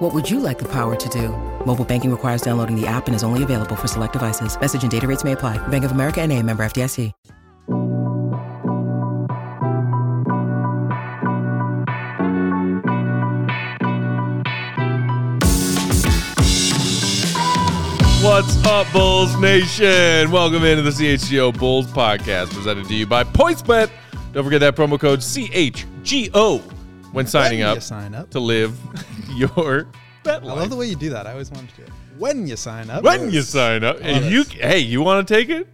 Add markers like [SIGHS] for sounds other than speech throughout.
What would you like the power to do? Mobile banking requires downloading the app and is only available for select devices. Message and data rates may apply. Bank of America and a member FDIC. What's up, Bulls Nation? Welcome into the CHGO Bulls podcast presented to you by PointsBet. Don't forget that promo code CHGO when signing you up, sign up. to live [LAUGHS] your bet I love the way you do that. I always wanted to do it. When you sign up. when you sign up, and you hey, you want to take it?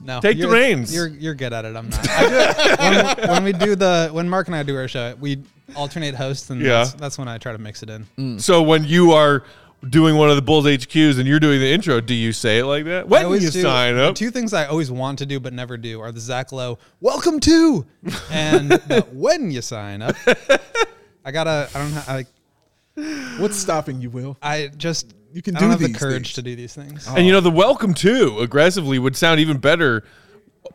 no, take the reins. You're you're good at it. I'm not. I do it [LAUGHS] when, when we do the when Mark and I do our show, we alternate hosts, and Yeah. that's, that's when I try to mix it in. Mm. So when you are doing one of the Bulls HQs and you're doing the intro, do you say it like that? I When always you do- sign up, Two things I always want to do but never do are the Zach Lowe "Welcome to" and the "When you sign up." [LAUGHS] I gotta. I don't. Ha- I. What's stopping you, Will? I just. You can I don't do have the courage things. to do these things. and you know the welcome to aggressively would sound even better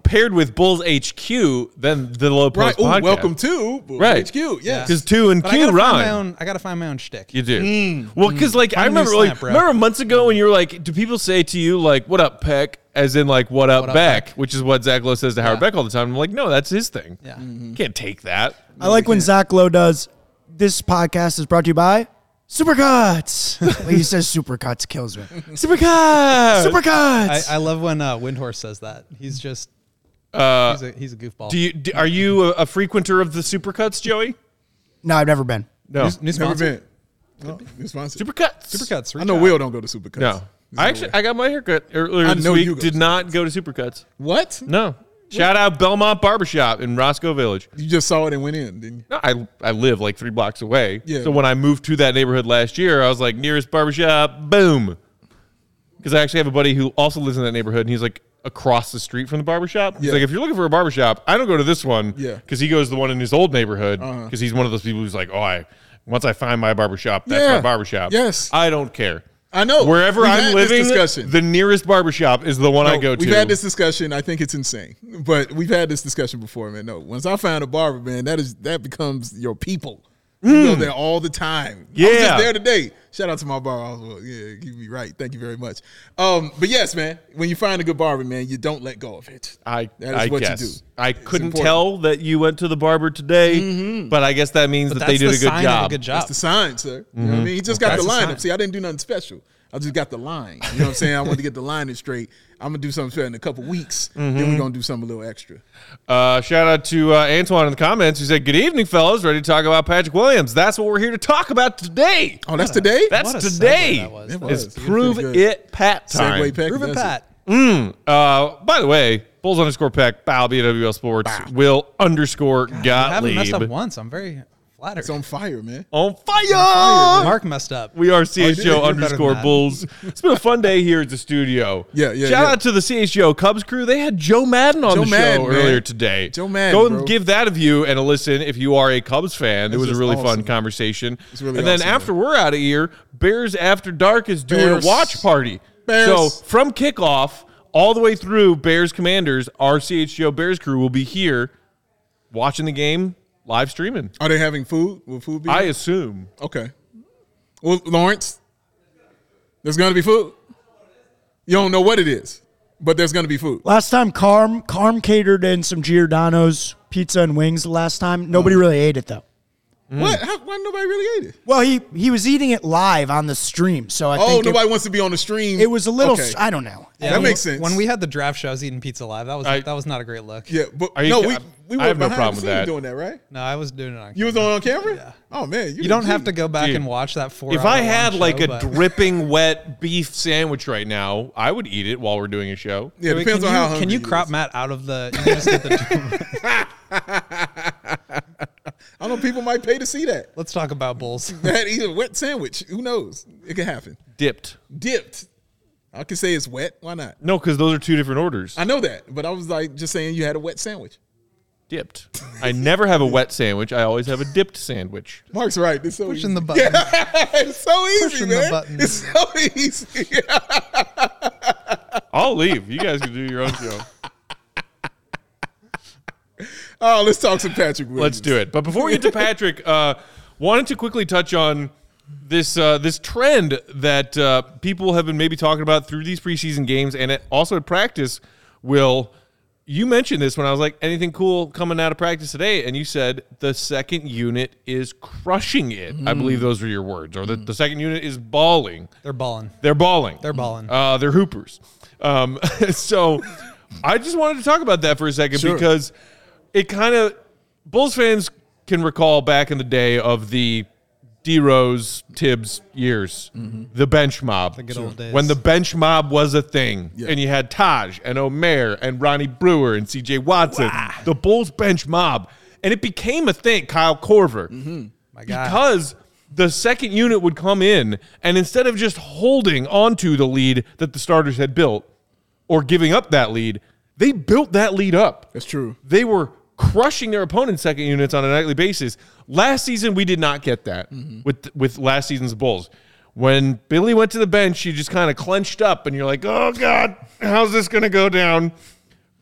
paired with Bulls HQ than the low Right. post Ooh, podcast. welcome to Bulls Right. HQ. Yeah, because two and But I Q gotta find my rhyme. own. I gotta find my own shtick. You do. Mm. Well, because mm. like I Find a new remember, like slant, bro. remember months ago when you were like, do people say to you like, "What up, Peck?" As in like, "What up, What up, Beck?" Beck? Which is what Zach Lowe says to Howard Yeah. Beck all the time. I'm like, no, that's his thing. Yeah. You mm-hmm. can't take that. I like when Zach Lowe does. This podcast is brought to you by Supercuts. [LAUGHS] when he says Supercuts, kills me. [LAUGHS] Supercar. Supercuts. I, I love when uh, Windhorst says that. He's just Uh, he's a he's a goofball. do you do, are you a, a frequenter of the Supercuts, Joey? no, I've never been. No. new, new Never sponsor? been. New sponsor. Supercuts. Supercuts. I reach know out. Will don't go to Supercuts. No. There's I no actually way. I got my haircut earlier I this know week. you go Did to not go to Supercuts. what? No. Shout out Belmont Barbershop in Roscoe Village. You just saw it and went in, didn't you? No, I I live like three blocks away. Yeah. So when I moved to that neighborhood last year, I was like nearest barbershop, boom. Because I actually have a buddy who also lives in that neighborhood, and he's like across the street from the barbershop. He's Yeah. like, if you're looking for a barbershop, I don't go to this one. Yeah. Because he goes to the one in his old neighborhood. Uh-huh. Because he's one of those people who's like, oh, I once I find my barbershop, that's Yeah. my barbershop. Yes. I don't care. I know. Wherever We've I'm had this living, discussion. the nearest barbershop is the one I go to. We've had this discussion. I think it's insane, but we've had this discussion before, man. No, once I find a barber, man, that is that becomes your people. You go there all the time. Yeah. I was Mm. Yeah. just there today. Shout out to my barber. I well, yeah, you be right. Thank you very much. Um, but yes, man, when you find a good barber, man, you don't let go of it. I, That is I what you guess. do. I It's couldn't important. tell that you went to the barber today, but I guess that means But that they did the a good sign job. of a good job. That's the sign, sir. You know what I mean? He just got That's the the line up. See, I didn't do nothing special. I just got the line. You know what I'm saying? I want to get the line in straight. I'm gonna do something special in a couple weeks. Then we're gonna do something a little extra. Uh, shout out to uh, Antoine in the comments who said, "Good evening, fellas. Ready to talk about Patrick Williams? That's what we're here to talk about today. Oh, that's today. That's What a segue today. that was. It It's was. It was prove pretty it, Pat time. Segway Peck. Prove it, does Pat. Uh, by the way, Bulls underscore Peck, Bow BWL Sports, Will underscore Gottlieb. I haven't messed up Gottlieb once. I'm very flattered. It's on fire, man. on fire. Mark messed up. We are Oh, you're underscore. Bulls. It's been a fun day here at the studio. [LAUGHS] Yeah, yeah, Shout yeah. out to the CHGO Cubs crew. They had Joe Maddon on Joe the Maddon, show man. earlier today. Joe Maddon, Go and bro. give that a view and a listen if you are a Cubs fan. It was a just really fun conversation. It's really and then awesome, after we're out of here, Bears After Dark is doing Bears. a watch party. Bears. So from kickoff all the way through Bears Commanders, our CHGO Bears crew will be here watching the game live streaming. Are they having food? Will food be? I assume. okay. Well, Lawrence, there's gonna be food. You don't know what it is, but there's gonna be food. Last time, Carm Carm catered in some Giordano's pizza and wings. The last time, nobody uh-huh. really ate it though. Mm. What? How, why nobody really ate it? Well, he he was eating it live on the stream, so I Oh, think nobody it, wants to be on the stream. it was a little. Okay. I don't know. that makes sense. When we had the draft show, I was eating pizza live. That was I- that was not a great look. yeah, but Are you- no, we we were I have no problem with scenes that. doing that, right? No, I was doing it on. You was camera. on on camera? Yeah. Oh man, You don't have G. to go back Dude. and watch that four. If I had like show, a but- dripping wet beef sandwich right now, I would eat it while we're doing a show. Yeah, Wait, depends can on how you, hungry Can you he crop is. Matt out of the? [LAUGHS] [LAUGHS] You can just get the I don't know people might pay to see that. Let's talk about Bulls. [LAUGHS] That eat a wet sandwich. Who knows? It could happen. Dipped. Dipped. I can say it's wet. Why not? No, because those are two different orders. I know that, but I was like just saying you had a wet sandwich. Dipped. I never have a wet sandwich. I always have a dipped sandwich. Mark's right. It's so Pushing easy. the [LAUGHS] button. it's so easy, Pushing the man. button. It's so [LAUGHS] easy. I'll leave. You guys can do your own show. Oh, let's talk some Patrick Williams. Let's do it. But before we get to [LAUGHS] Patrick, uh, wanted to quickly touch on this uh, this trend that uh, people have been maybe talking about through these preseason games and it also at practice. Will you mentioned this when I was like, anything cool coming out of practice today? And you said the second unit is crushing it. I believe those were your words. Or the, the second unit is balling. They're balling. They're balling. They're balling. Uh, they're hoopers. Um, [LAUGHS] so I just wanted to talk about that for a second Sure. because it kind of Bulls fans can recall back in the day of the D Rose Thibs years, mm-hmm. the bench mob. The good old days. When the bench mob was a thing, Yeah. and you had Taj and Omer and Ronnie Brewer and C.J. Watson, the Bulls bench mob, and it became a thing. Kyle Korver, mm-hmm. My God. because the second unit would come in and instead of just holding onto the lead that the starters had built or giving up that lead, they built that lead up. That's true. They were crushing their opponent's second units on a nightly basis. Last season we did not get that mm-hmm. with with last season's Bulls. When Billy went to the bench, you just kind of clenched up and you're like, "Oh god, how's this going to go down?"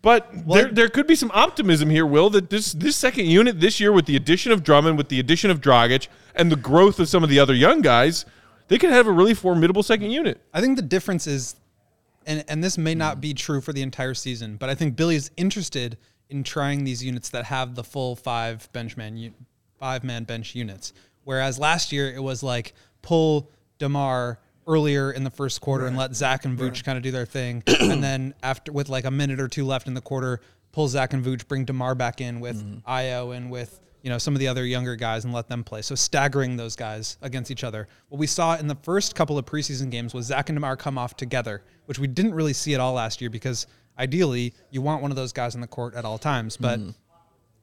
But there, there could be some optimism here, Will, that this this second unit this year, with the addition of Drummond, with the addition of Dragic, and the growth of some of the other young guys, they could have a really formidable second unit. I think the difference is, and and this may not be true for the entire season, but I think Billy is interested in trying these units that have the full five benchman, five man bench units. Whereas last year it was like pull Demar earlier in the first quarter and let Zach and Vooch kind of do their thing, [CLEARS THROAT] and then after with like a minute or two left in the quarter, pull Zach and Vooch, bring Demar back in with mm-hmm. Ayo and with you know some of the other younger guys and let them play. So staggering those guys against each other. What we saw in the first couple of preseason games was Zach and Demar come off together, which we didn't really see at all last year because ideally you want one of those guys on the court at all times. But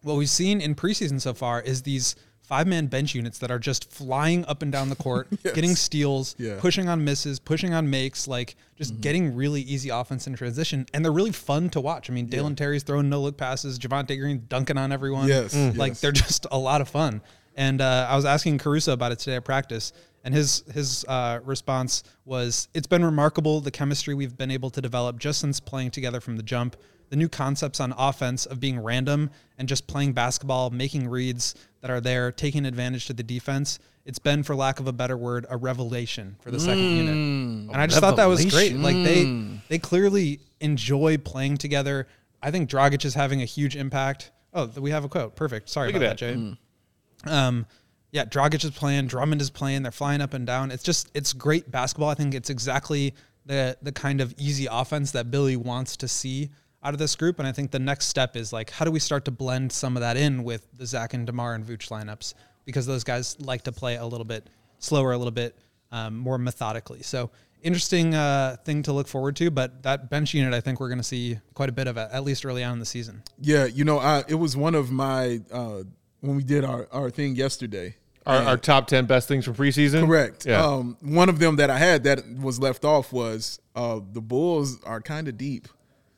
what we've seen in preseason so far is these five man bench units that are just flying up and down the court, [LAUGHS] getting steals, Yeah. pushing on misses, pushing on makes, like just getting really easy offense in transition. And they're really fun to watch. I mean, Dalen Terry's throwing no look passes, Javonte Green dunking on everyone. Yes, Mm. Like yes. they're just a lot of fun. And uh, I was asking Caruso about it today at practice, and his his uh, response was, "It's been remarkable the chemistry we've been able to develop just since playing together from the jump. The new concepts on offense of being random and just playing basketball, making reads that are there, taking advantage to the defense. It's been, for lack of a better word, a revelation for the second unit. And I just thought that was great. Like they they clearly enjoy playing together. I think Dragic is having a huge impact. Oh, we have a quote. Perfect. Sorry Look about that, that. Jay. Um, yeah, Dragic is playing, Drummond is playing. They're flying up and down. It's just it's great basketball. I think it's exactly the the kind of easy offense that Billy wants to see out of this group. And I think the next step is like, how do we start to blend some of that in with the Zach and Demar and Vooch lineups because those guys like to play a little bit slower, a little bit um, more methodically. So interesting uh, thing to look forward to. But that bench unit, I think we're going to see quite a bit of it, at least early on in the season. Yeah, you know, I, it was one of my uh, when we did our, our thing yesterday. Our, our top ten best things from preseason. Correct. Yeah. Um, one of them that I had that was left off was uh, the Bulls are kind of deep.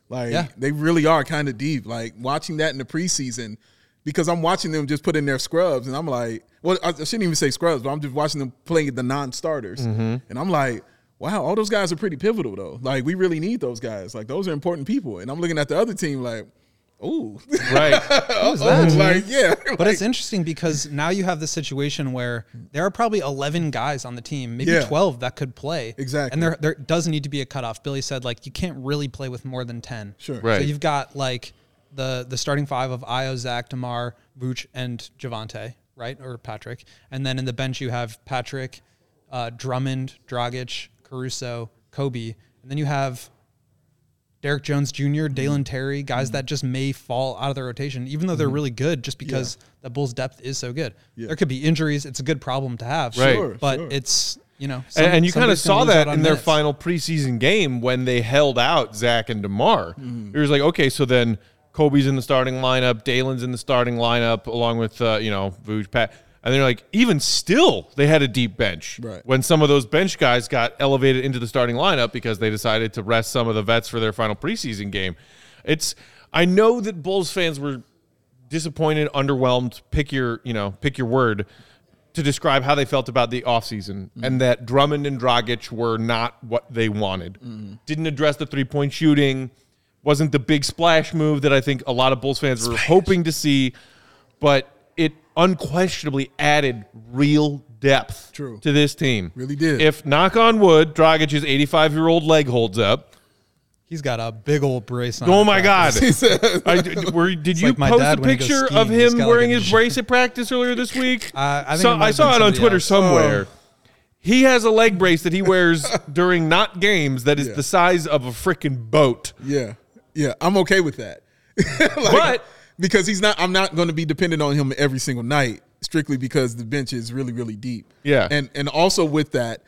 Like Yeah. they really are kind of deep. Like watching that in the preseason, because I'm watching them just put in their scrubs, and I'm like, well, I, I shouldn't even say scrubs, but I'm just watching them playing the non-starters, Mm-hmm. and I'm like. Wow, all those guys are pretty pivotal though. Like we really need those guys. Like those are important people. And I'm looking at the other team like, ooh, right. [LAUGHS] oh, like yeah. [LAUGHS] But it's interesting because now you have this situation where there are probably 11 guys on the team, maybe Yeah. 12 that could play. Exactly. And there there does need to be a cutoff. Billy said like you can't really play with more than 10. Sure. Right. So you've got like the the starting five of Ayo, Zach, Demar, Vooch, and Javonte, right? Or Patrick. And then in the bench you have Patrick, uh, Drummond, Dragic, Caruso, Kobe. And then you have Derrick Jones Jr., Dalen Terry, guys that just may fall out of the rotation, even though they're really good, just because the Bulls' depth is so good. There could be injuries. It's a good problem to have, Right. Sure, but sure. it's you know, some- and, and you kind of saw that in their minutes. final preseason game when they held out Zach and Demar. Mm-hmm. It was like, okay, so then Kobe's in the starting lineup, Dalen's in the starting lineup, along with uh, you know Vooch, Pat. And they're like, even still, they had a deep bench Right. when some of those bench guys got elevated into the starting lineup because they decided to rest some of the vets for their final preseason game. It's I know that Bulls fans were disappointed, underwhelmed, pick your, you know, pick your word to describe how they felt about the offseason mm-hmm. and that Drummond and Dragic were not what they wanted. Mm-hmm. Didn't address the three-point shooting, wasn't the big splash move that I think a lot of Bulls fans were hoping to see, but unquestionably added real depth True. to this team. Really did. If knock on wood, Dragic's 85-year-old leg holds up, He's got a big old brace on. Oh in my God! [LAUGHS] practice. I, d- were, did you like post a when he goes picture skiing, of him got, like, wearing a- his brace at practice earlier this [LAUGHS] week? Uh, I think So- I saw it on Twitter else. somewhere. He has a leg brace that he wears [LAUGHS] during not games that is Yeah. the size of a freaking boat. Yeah, yeah, I'm okay with that. Like, But- because he's not, I'm not going to be dependent on him every single night, strictly because the bench is really, really deep. Yeah. and and also with that,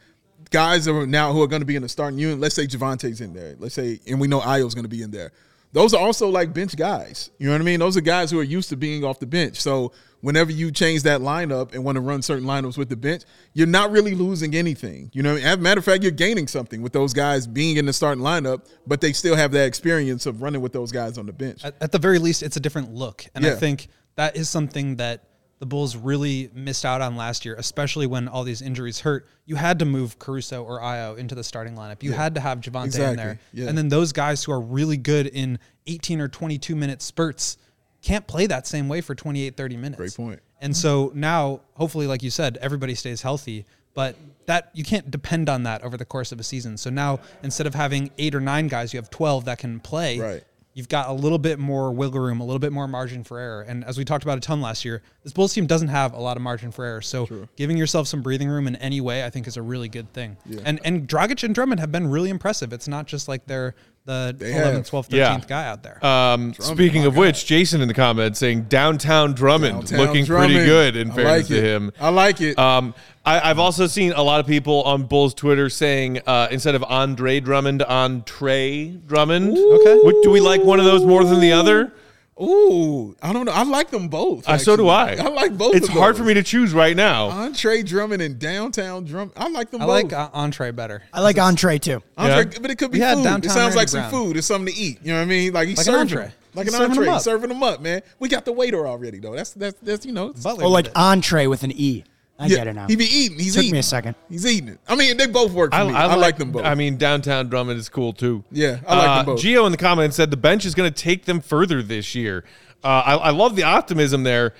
guys are now who are going to be in the starting unit. Let's say Javonte's in there. Let's say, and we know Ayo's going to be in there. Those are also like bench guys. You know what I mean? Those are guys who are used to being off the bench. So whenever you change that lineup and want to run certain lineups with the bench, you're not really losing anything. You know, as a matter of fact, you're gaining something with those guys being in the starting lineup, but they still have that experience of running with those guys on the bench. at, at the very least, it's a different look. And I think that is something that the Bulls really missed out on last year, especially when all these injuries hurt. You had to move Caruso or Ayo into the starting lineup. You had to have Javonte in there. Yeah. And then those guys who are really good in 18 or 22 minute spurts can't play that same way for 28, 30 minutes. Great point. And so now, hopefully, like you said, everybody stays healthy. But that you can't depend on that over the course of a season. So now, instead of having eight or nine guys, you have 12 that can play Right. you've got a little bit more wiggle room, a little bit more margin for error. And as we talked about a ton last year, this Bulls team doesn't have a lot of margin for error. So giving yourself some breathing room in any way, I think, is a really good thing. Yeah. And and Dragic and Drummond have been really impressive. It's not just like they're the They 11th, have. 12th, 13th Yeah. guy out there. Um, speaking of which, Jason in the comments saying downtown Drummond Downtown looking pretty good in I fairness like to him. I like it. Um, I, I've also seen a lot of people on Bulls Twitter saying uh, instead of Andre Drummond, Andre Drummond. Okay. Do we like one of those more than the other? Ooh, I don't know. I like them both. Uh, so do I. I like both. It's of hard those. for me to choose right now. Entree Drummond and downtown Drum. I like them both. I both. like uh, entree better. I like entree too. Entree, Yeah. but it could be We had food. It downtown sounds like some Brown. food. It's something to eat. You know what I mean? Like he's Like an serving entree. Like an serving entree, them up. serving them up, man. We got the waiter already though. That's that's that's you know. it's- Butler Or did like it. entree with an E. I yeah, get it now. He be eating. He's eating. Took me a second. He's eating it. I mean, they both work for me. I, like, them both. I mean, downtown Drummond is cool too. Yeah, I like them Uh, both. Gio in the comments said the bench is going to take them further this year. Uh, I, I love the optimism there.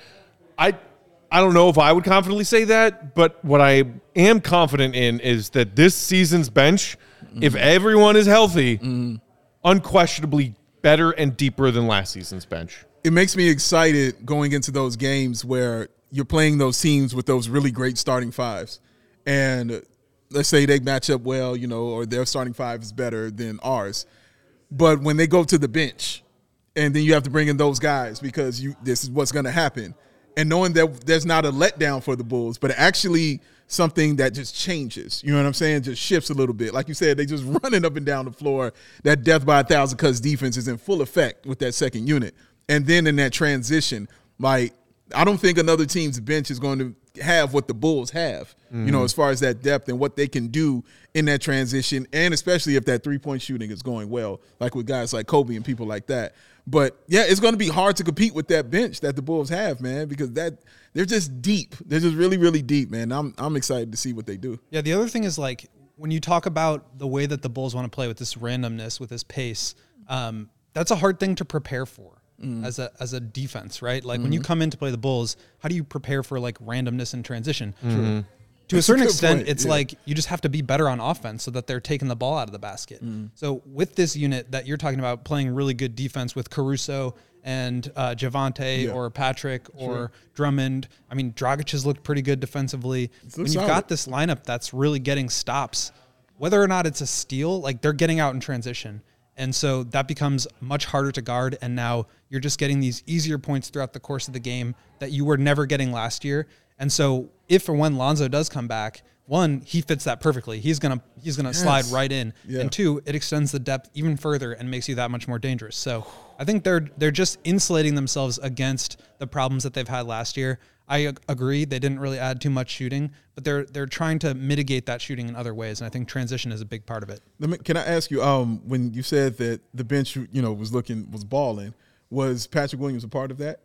I I don't know if I would confidently say that, but what I am confident in is that this season's bench, if Mm-hmm. everyone is healthy, unquestionably better and deeper than last season's bench. it makes me excited going into those games where you're playing those teams with those really great starting fives. And let's say they match up well, you know, or their starting five is better than ours. But when they go to the bench and then you have to bring in those guys because you this is what's going to happen. And knowing that there's not a letdown for the Bulls, but actually something that just changes. You know what I'm saying? Just shifts a little bit. Like you said, they just [LAUGHS] running up and down the floor. That death by a thousand cuts defense is in full effect with that second unit. And then in that transition, like I don't think another team's bench is going to have what the Bulls have, you know, as far as that depth and what they can do in that transition, and especially if that three point shooting is going well, like with guys like Kobe and people like that. But yeah, it's going to be hard to compete with that bench that the Bulls have, man, because that they're just deep. They're just really, really deep, man. I'm I'm excited to see what they do. Yeah, the other thing is like when you talk about the way that the Bulls want to play with this randomness, with this pace, um, that's a hard thing to prepare for Mm. as a as a defense, right? Like when you come in to play the Bulls, how do you prepare for like randomness and transition? To a That's a certain good extent, point, it's yeah. like you just have to be better on offense so that they're taking the ball out of the basket. Mm. So with this unit that you're talking about playing really good defense with Caruso and uh, Javonte Yeah. or Patrick or Drummond, I mean Dragic has looked pretty good defensively. When looks you've solid. got this lineup that's really getting stops, whether or not it's a steal, like they're getting out in transition. And so that becomes much harder to guard. And now you're just getting these easier points throughout the course of the game that you were never getting last year. And so if or when Lonzo does come back, one, he fits that perfectly. He's gonna he's gonna slide right in. Yeah. And two, it extends the depth even further and makes you that much more dangerous. So I think they're they're just insulating themselves against the problems that they've had last year. I agree they didn't really add too much shooting, but they're they're trying to mitigate that shooting in other ways, and I think transition is a big part of it. Let me, can I ask you? Um, when you said that the bench, you know, was looking was balling, was Patrick Williams a part of that?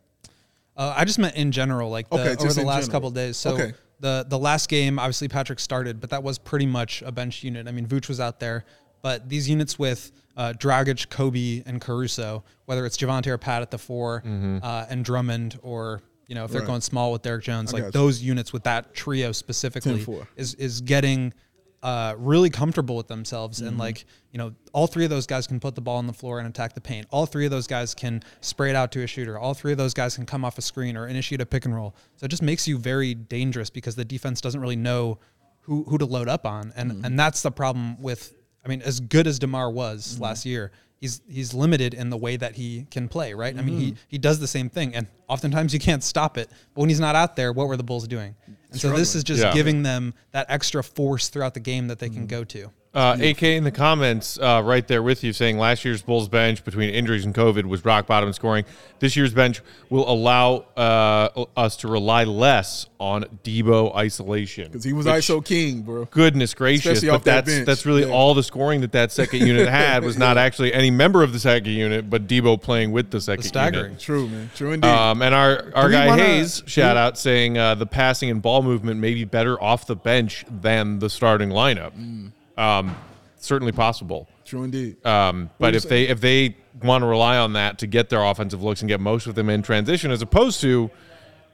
Uh, I just meant in general, like the, Okay, over the last general. couple of days. So Okay. the the last game, obviously Patrick started, but that was pretty much a bench unit. I mean, Vooch was out there, but these units with uh, Dragic, Kobe, and Caruso, whether it's Javonte or Pat at the 4 uh, and Drummond, or you know if they're. Right. going small with Derrick Jones, I like got you. those units with that trio specifically is is getting uh, really comfortable with themselves and Mm-hmm. like you know all three of those guys can put the ball on the floor and attack the paint all three of those guys can spray it out to a shooter all three of those guys can come off a screen or initiate a pick and roll so it just makes you very dangerous because the defense doesn't really know who who to load up on and Mm-hmm. and that's the problem with I mean as good as DeMar was Mm-hmm. last year he's he's limited in the way that he can play right I mean he he does the same thing and oftentimes you can't stop it but when he's not out there what were the Bulls doing and so this is just Yeah. giving them that extra force throughout the game that they Mm-hmm. can go to. Uh, AK in the comments, uh, right there with you, saying last year's Bulls bench between injuries and COVID was rock bottom scoring. This year's bench will allow uh, us to rely less on Debo isolation Because he was which- ISO king, bro. Goodness gracious! Especially But off that that's that's really Yeah. all the scoring that that second unit [LAUGHS] had was not actually any member of the second unit, but Debo playing with the second staggering. unit. True, man. True indeed. Um, and our our guy wanna- Hayes shout out saying uh, the passing and ball movement may be better off the bench than the starting lineup. Mm. Um, certainly possible. True indeed. Um, but you if they if they want to rely on that to get their offensive looks and get most of them in transition, as opposed to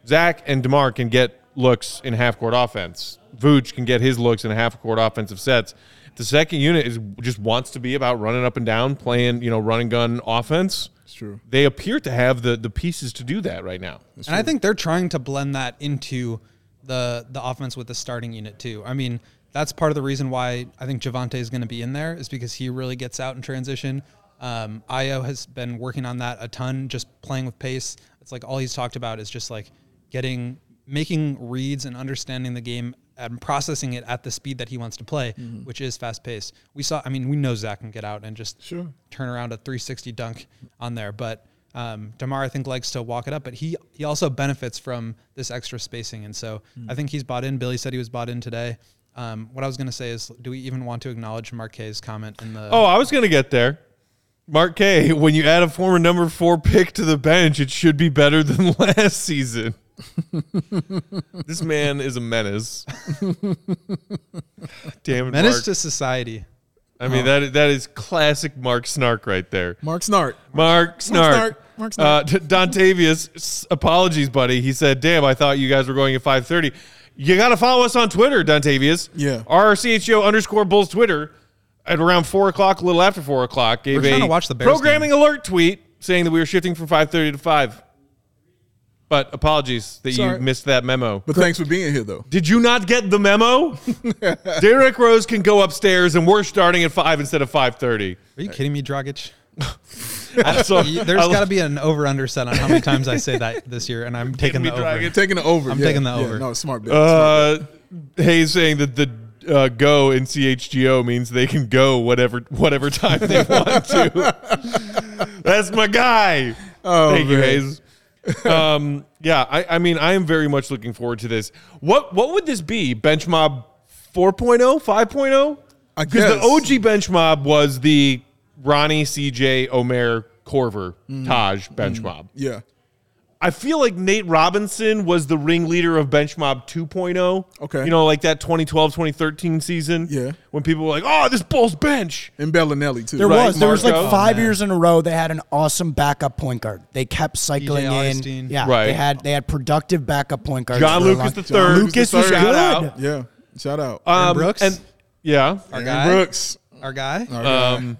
Zach and Demar can get looks in half court offense, Vooch can get his looks in half court offensive sets. The second unit is just wants to be about running up and down, playing you know running gun offense. It's true. They appear to have the the pieces to do that right now. and I think they're trying to blend that into the the offense with the starting unit too. I mean, that's part of the reason why I think Javonte is going to be in there is because he really gets out in transition. Um, Ayo has been working on that a ton, just playing with pace. It's like all he's talked about is just like getting, making reads and understanding the game and processing it at the speed that he wants to play, which is fast paced. We saw, I mean, we know Zach can get out and just Sure. turn around a 360 dunk on there, but um, Demar I think likes to walk it up, but he he also benefits from this extra spacing, and so I think he's bought in. Billy said he was bought in today. Um, what I was going to say is, do we even want to acknowledge Marquez' comment in the? Oh, I was gonna get there. Mark K, when you add a former number four pick to the bench, it should be better than [LAUGHS] last season. [LAUGHS] this man is a menace. [LAUGHS] Damn it, menace Mark. to society. I mean that that is classic Mark Snark right there. Mark Snart. Mark Snark. Snark. Mark Uh, Snark. D- Dontavius, s- apologies, buddy. He said, "Damn, I thought you guys were going at 5:30." You got to follow us on Twitter, Dontavius. Yeah. RCHO underscore Bulls Twitter at around four o'clock, a little after four o'clock, gave We're trying a to watch the Bears programming alert tweet saying that we were shifting from 5:30 to five. But apologies that Sorry. you missed that memo. But thanks for being here, though. Did you not get the memo? [LAUGHS] Derrick Rose can go upstairs, and we're starting at five instead of 5:30. Are you kidding me, Dragic? So, There's got to be an over under set on how many times I say that this year, and I'm taking the over. Dragic. Taking the over. I'm yeah, taking the yeah, over. No, smart bet. smart bet. Uh, Hayes saying that the uh, go in CHGO means they can go whatever whatever time they [LAUGHS] want to. That's my guy. Oh, Thank you, man. Hayes. Um, yeah, I, I mean, I am very much looking forward to this. What what would this be? Bench Mob 4.0, 5.0? I Because the. OG Bench Mob was the Ronnie, CJ, Omer, Korver, Mm. Taj Bench Mob. Yeah. I feel like Nate Robinson was the ringleader of Bench Mob 2.0. Okay. You know, like that 2012 2013 season. Yeah. When people were like, oh, this Bulls bench. And Belinelli, too. There Right, was. There was like five Oh, years in a row they had an awesome backup point guard. They kept cycling in. Augustin. Yeah, Right. they had they had productive backup point guards. John Lucas the third. Lucas was Shout good. out. Yeah. Shout out. Um, Brooks? And yeah. Our Aaron guy, Brooks. our guy. Our guy. Um,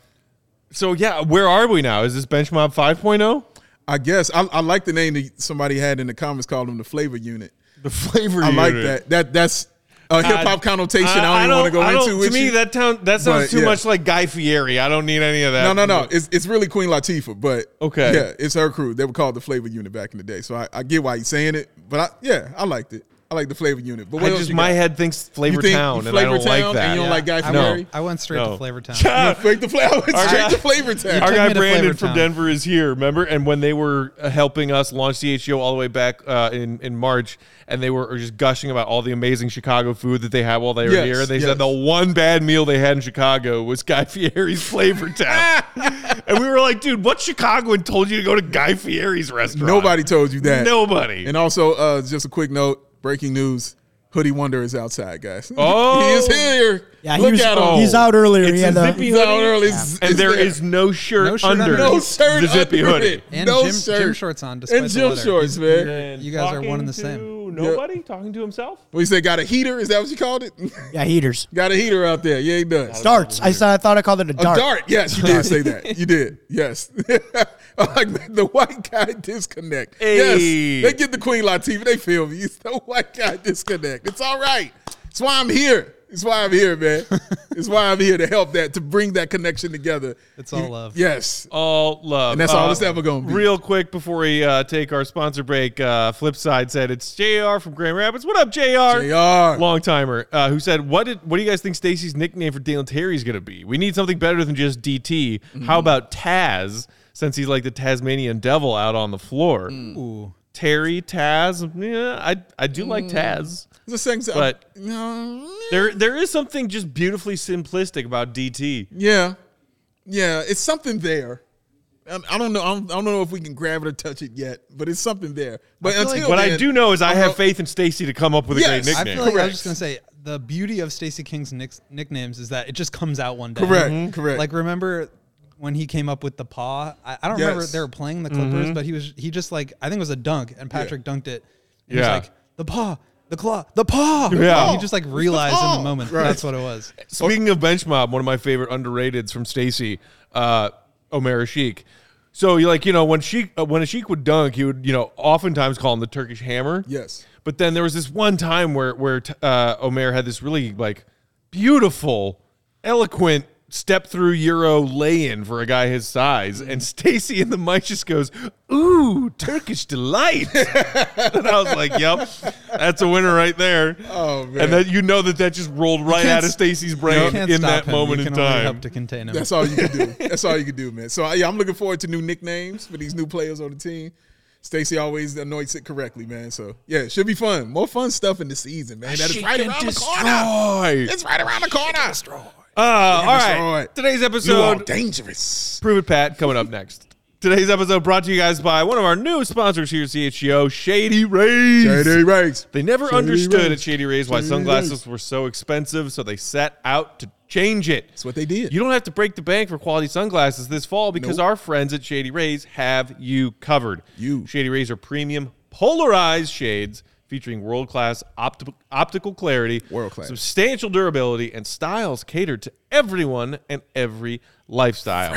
so yeah, where are we now? Is this Bench Mob oh? 5.0? I guess. I, I like the name that somebody had in the comments called them the flavor unit. The flavor unit. I like that. That That's a hip hop connotation I, don't even want to go into don't- with To me, you. that town that sounds But, too yeah. much like Guy Fieri. I don't need any of that. no, no, no. It's it's really Queen Latifah, but Okay. yeah, it's her crew. They were called the Flavor Unit back in the day, so I, I get why he's saying it. But I, yeah, I liked it. I like the flavor unit. But I what else just you my got? head thinks Flavor think Town, and I Flavor don't like Town that. and you don't like Guy I No. Went, I went straight No. to Flavor [LAUGHS] Town. Yeah, straight to flavor. Straight guy- to flavor town. Our guy Brandon from Town. Denver is here, remember? And when they were uh, helping us launch CHGO all the way back uh, in in March, and they were just gushing about all the amazing Chicago food that they had while they were Yes, here. They yes. said the one bad meal they had in Chicago was Guy Fieri's Flavor Town, [LAUGHS] and we were like, "Dude, what Chicagoan told you to go to Guy Fieri's restaurant?" Nobody told you that. Nobody. And also, uh, just a quick note: breaking news. Hoodie Wonder is outside, guys. Oh. [LAUGHS] he is oh. here. Yeah, Look he was, at him. he's out earlier. It's he a had the, zippy He's out hoodie. early. It's- and there there. is no shirt, No shirt under under. no shirt the zippy under hoodie. it. And no gym, shirt. gym shorts on despite and the gym weather. shorts, man. And You guys are one and the same. to Nobody talking to himself. What you say? Got a heater? Is that what you called it? [LAUGHS] yeah, heaters. got a heater out there. Yeah, he does. Darts. I I thought I called it a A dart. dart. Yes, you did say that. [LAUGHS] You did. Yes. [LAUGHS] Like the white guy disconnect. Hey. Yes. They get the Queen Latifah. They feel me. It's the white guy disconnect. It's all right. That's why I'm here. It's why I'm here, man. [LAUGHS] it's why I'm here to help that, to bring that connection together. It's all love. Yes. All love. And that's all it's ever gonna be. Real quick before we uh, take our sponsor break, uh, Flipside said it's JR from Grand Rapids. What up, JR? JR. Long timer. Uh, who said, what did what do you guys think Stacey's nickname for Dalen Terry is going to be? We need something better than just DT. Mm-hmm. How about Taz, since he's like the Tasmanian devil out on the floor? Mm. Ooh. Terry, Taz. Yeah, I, I do Mm. like Taz. The same. But- no. There There is something just beautifully simplistic about DT. Yeah, yeah, it's something there. I I don't know. I don't, I don't know if we can grab it or touch it yet, but it's something there. But feel like- until What I then, do know is I have faith in Stacey to come up with a Yes. great I nickname. feel like I Correct. was just gonna say the beauty of Stacey King's nick- nicknames is that it just comes out one day. Correct, Mhm. correct. Like remember when he came up with the paw? I, I don't remember they were playing the Clippers, but he was he just like I think it was a dunk, and Patrick dunked it. And Yeah. He was like the paw, the claw, the paw. [LAUGHS] Yeah. And he just like realized in the [LAUGHS] moment Right. that's what it was. Speaking of bench mob, one of my favorite underrateds from Stacey, uh, Omer Asik. So you like you know when Asik uh, when Asik would dunk, he would you know oftentimes call him the Turkish hammer. Yes. But then there was this one time where where uh, Omer had this really like beautiful, eloquent step through euro lay in for a guy his size, and mm-hmm. Stacey in the mic just goes, "Ooh, Turkish delight," [LAUGHS] and I was like, "Yep, that's a winner right there." Oh, man. And then you know that that just rolled right out of s- Stacey's You brain can't in stop that him. moment you in can only time. help to contain him. That's all you can do. [LAUGHS] That's all you can do, man. So yeah, I'm looking forward to new nicknames for these new players on the team. Stacey always anoints it correctly, man. So yeah, it should be fun. More fun stuff in the season, man. That is right around the corner. It's right around the corner. Uh, all right. it. Today's You are episode, dangerous. Prove It Pat, coming up next. Today's episode brought to you guys by one of our new sponsors here at CHGO, Shady Rays. Shady Rays. They never Shady understood Rays. at Shady Rays why Shady sunglasses Rays. were so expensive, so they set out to change it. That's what they did. You don't have to break the bank for quality sunglasses this fall because Nope. our friends at Shady Rays have you covered. You. Shady Rays are premium polarized shades featuring world-class opti- optical clarity, World-class. substantial durability, and styles catered to everyone and every lifestyle.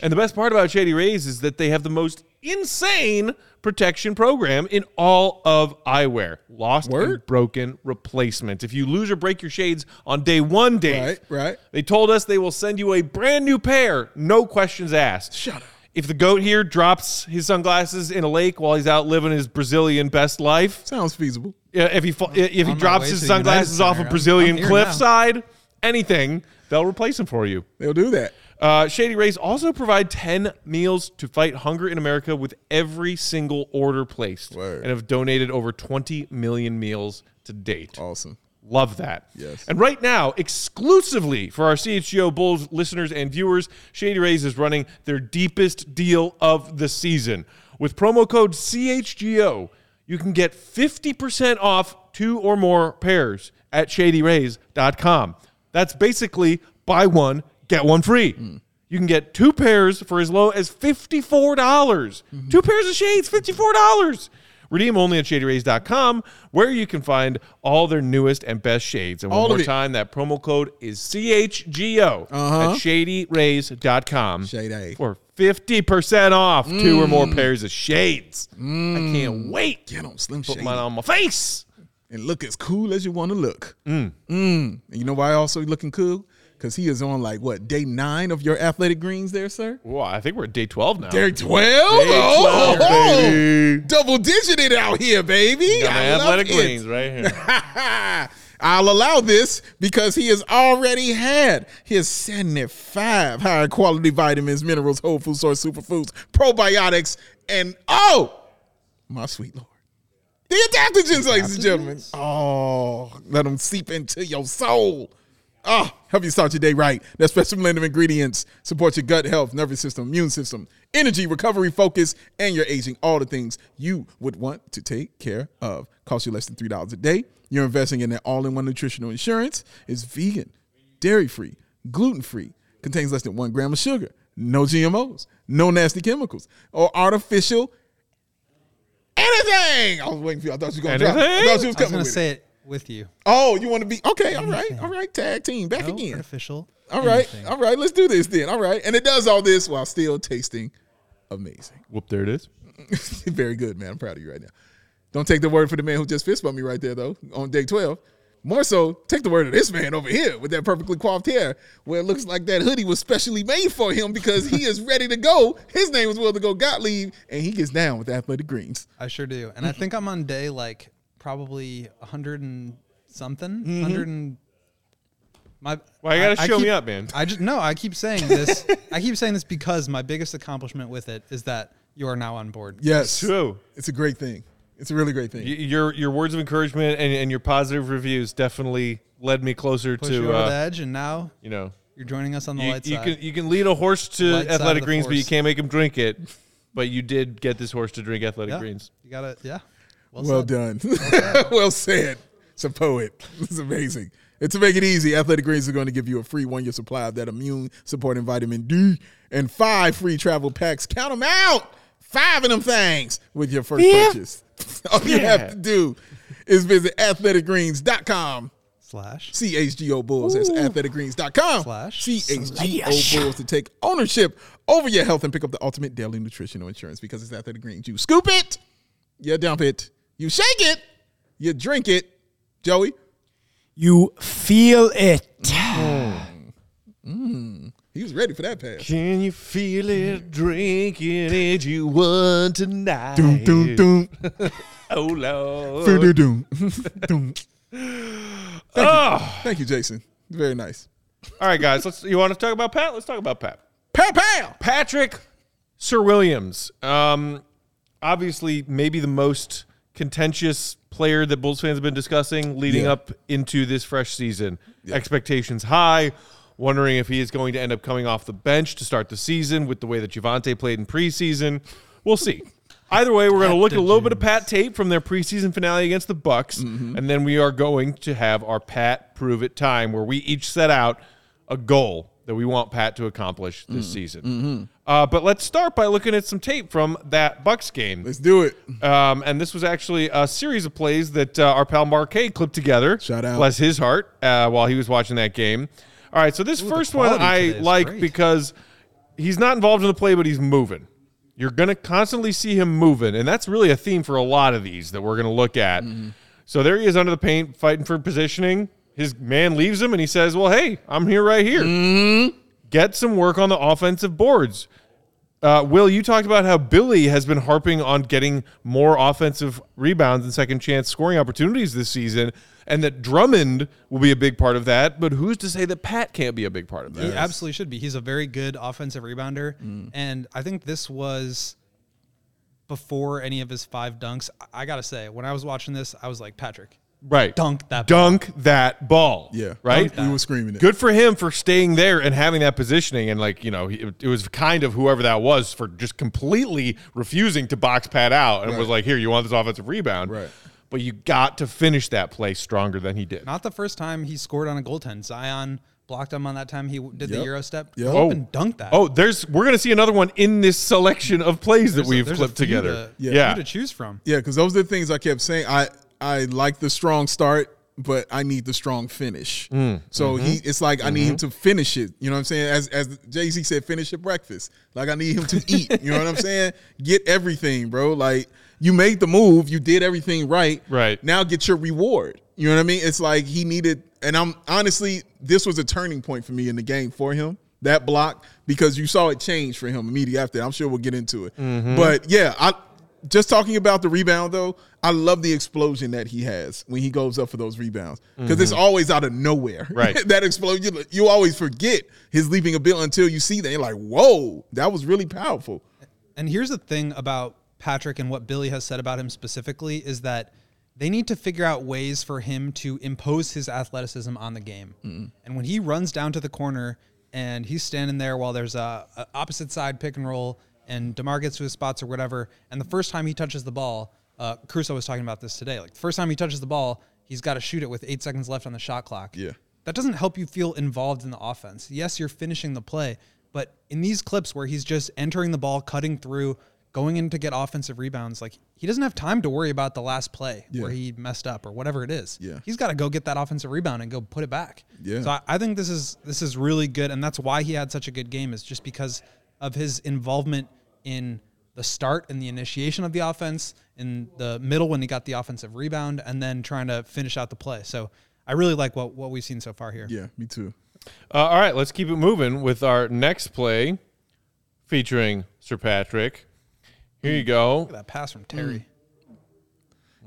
And the best part about Shady Rays is that they have the most insane protection program in all of eyewear. Lost and broken replacement. If you lose or break your shades on day one, Dave, Right, right. they told us they will send you a brand new pair, no questions asked. Shut up. If the goat here drops his sunglasses in a lake while he's out living his Brazilian best life, Sounds feasible. yeah, if he fa- if he on my drops way his to the United sunglasses off a Center. I'm- Brazilian I'm here cliffside, anything, they'll replace them for you. They'll do that. Uh, Shady Rays also provide 10 meals to fight hunger in America with every single order placed Word. and have donated over 20 million meals to date. Awesome. Love that. Yes. And right now, exclusively for our CHGO Bulls listeners and viewers, Shady Rays is running their deepest deal of the season. With promo code CHGO, you can get 50% off two or more pairs at shadyrays.com. That's basically buy one, get one free. Hmm. You can get two pairs for as low as $54. dollars mm-hmm. Two pairs of shades, $54. Redeem only at shadyrays.com, where you can find all their newest and best shades. And one All more time, that promo code is CHGO Uh-huh. at shadyrays.com Shady. for 50% off two or more pairs of shades. I can't wait Get on Slim put Shady mine on my face. and look as cool as you want to look. Mm. And you know why also looking cool? Because he is on like what day nine of your athletic greens there, sir. Well, I think we're at day 12 now. Day twelve. Oh, baby. [LAUGHS] double digited out here, baby. Got my I love athletic it. greens right here. [LAUGHS] I'll allow this because he has already had his 75 high quality vitamins, minerals, whole food source superfoods, probiotics, and oh, my sweet lord. The adaptogens, ladies and gentlemen. Oh, let them seep into your soul. Oh, help you start your day right. That special blend of ingredients support your gut health, nervous system, immune system, energy, recovery, focus, and your aging. All the things you would want to take care of. Cost you less than $3 a day. You're investing in that all in one nutritional insurance. It's vegan, dairy free, gluten free, contains less than one gram of sugar, no GMOs, no nasty chemicals, or artificial anything. I was waiting for you. I thought you were going to drop it. I thought you was I was coming going to say it. It with you. Oh, you want to be okay? All right, all right. Tag team back No again. Official. All right, anything. all right. Let's do this then. All right, and it does all this while still tasting amazing. Whoop, there it is. [LAUGHS] Very good, man. I'm proud of you right now. Don't take the word for the man who just fist bumped me right there, though, on day 12. More so, take the word of this man over here with that perfectly coiffed hair, where it looks like that hoodie was specially made for him because he is ready to go. His name is Will to go Gottlieb, and he gets down with athletic greens. I sure do. And I think I'm on day like probably a 100 and something. Mm-hmm. 100 and my Well, you gotta I- I show me up, man. I just no, I keep saying this. [LAUGHS] I keep saying this because my biggest accomplishment with it is that you are now on board. Yes, True. It's a great thing. It's a really great thing. Y- Your your words of encouragement and, and your positive reviews definitely led me closer Push you to over the uh, edge, and now you know you're joining us on the you, light you side. can you can lead a horse to Light athletic the greens, but you can't make him drink it. But you did get this horse to drink athletic yeah, greens. you got it. Yeah. Well, Well done. [LAUGHS] well said. It's a poet. It's amazing. And to make it easy, Athletic Greens are going to give you a free one year supply of that immune supporting vitamin D and five free travel packs. Count them out. Five of them things with your first purchase. [LAUGHS] All you have to do is visit athleticgreens.com. Slash. CHGO Bulls. That's athleticgreens.com. Slash. CHGO Bulls to take ownership over your health and pick up the ultimate daily nutritional insurance because it's Athletic Greens. You scoop it, you dump it, you shake it, you drink it. Joey, You feel it. [SIGHS] he was ready for that pass. Can you feel it drinking it? You want tonight? Doom, doom, doom. Oh Lord. Doom, doom, doom. Oh. Thank you, Jason. Very nice. All right, guys. Let's. You want to talk about Pat? Let's talk about Pat. Pat, pow. Patrick Sir Williams. Um, obviously, maybe the most contentious player that Bulls fans have been discussing leading Yeah. up into this fresh season. Expectations high. Wondering if he is going to end up coming off the bench to start the season with the way that Javonte played in preseason. We'll see. Either way, we're going to look at a little bit of Pat tape from their preseason finale against the Bucks, mm-hmm. and then we are going to have our Pat prove it time, where we each set out a goal that we want Pat to accomplish this season. Uh, but let's start by looking at some tape from that Bucks game. Let's do it. Um, and this was actually a series of plays that uh, our pal Marquet clipped together. Shout out. Bless his heart uh, while he was watching that game. All right, so this first one I like great. because he's not involved in the play, but he's moving. You're going to constantly see him moving, and that's really a theme for a lot of these that we're going to look at. Mm-hmm. So there he is under the paint, fighting for positioning. His man leaves him, and he says, "Well, hey, I'm here right here. Mm-hmm. Get some work on the offensive boards." Uh, Will, you talked about how Billy has been harping on getting more offensive rebounds and second chance scoring opportunities this season, and that Drummond will be a big part of that. But who's to say that Pat can't be a big part of that? He absolutely should be. He's a very good offensive rebounder. And I think this was before any of his five dunks. I, I got to say, when I was watching this, I was like, Patrick, Right. Dunk that ball. Dunk that ball. Yeah. Right? We were screaming it. Good for him for staying there and having that positioning. And, like, you know, he, it was kind of whoever that was for just completely refusing to box Pat out and Right. was like, here, you want this offensive rebound. Right. But you got to finish that play stronger than he did. not the first time he scored on a goaltend. Zion blocked him on that time he w- did the Euro step. Yep. Go up oh. and dunk that. Oh, there's we're gonna see another one in this selection of plays that There's a- we've there's a clipped few together. To, Yeah. yeah. to choose from. Yeah, because those are the things I kept saying. I I like the strong start, but I need the strong finish. Mm, So mm-hmm. he, it's like I need him to finish it. You know what I'm saying? As as Jay Z said, finish your breakfast. Like I need him to [LAUGHS] eat. You know what I'm saying? Get everything, bro. Like you made the move, you did everything right. Right. now, get your reward. You know what I mean? It's like he needed, and I'm honestly, this was a turning point for me in the game for him. That block because you saw it change for him immediately after. I'm sure we'll get into it. Mm-hmm. But yeah, I just talking about the rebound though, I love the explosion that he has when he goes up for those rebounds because it's mm-hmm. always out of nowhere. [LAUGHS] Right. that explosion, you, you always forget his leaping ability until you see that. You're like, whoa, that was really powerful. And here's the thing about Patrick and what Billy has said about him specifically is that they need to figure out ways for him to impose his athleticism on the game. Mm-hmm. And when he runs down to the corner and he's standing there while there's a, a opposite side pick and roll and Demar gets to his spots or whatever, and the first time he touches the ball, uh, Caruso was talking about this today. Like the first time he touches the ball, he's got to shoot it with eight seconds left on the shot clock. Yeah. That doesn't help you feel involved in the offense. Yes, you're finishing the play, but in these clips where he's just entering the ball, cutting through, going in to get offensive rebounds, like he doesn't have time to worry about the last play where he messed up or whatever it is. Yeah. He's got to go get that offensive rebound and go put it back. Yeah. So I, I think this is this is really good, and that's why he had such a good game is just because of his involvement in the start and the initiation of the offense, in the middle when he got the offensive rebound, and then trying to finish out the play. So I really like what what we've seen so far here. Yeah, me too. Uh, all right, let's keep it moving with our next play featuring Sir Patrick. Here you go. Look at that pass from Terry.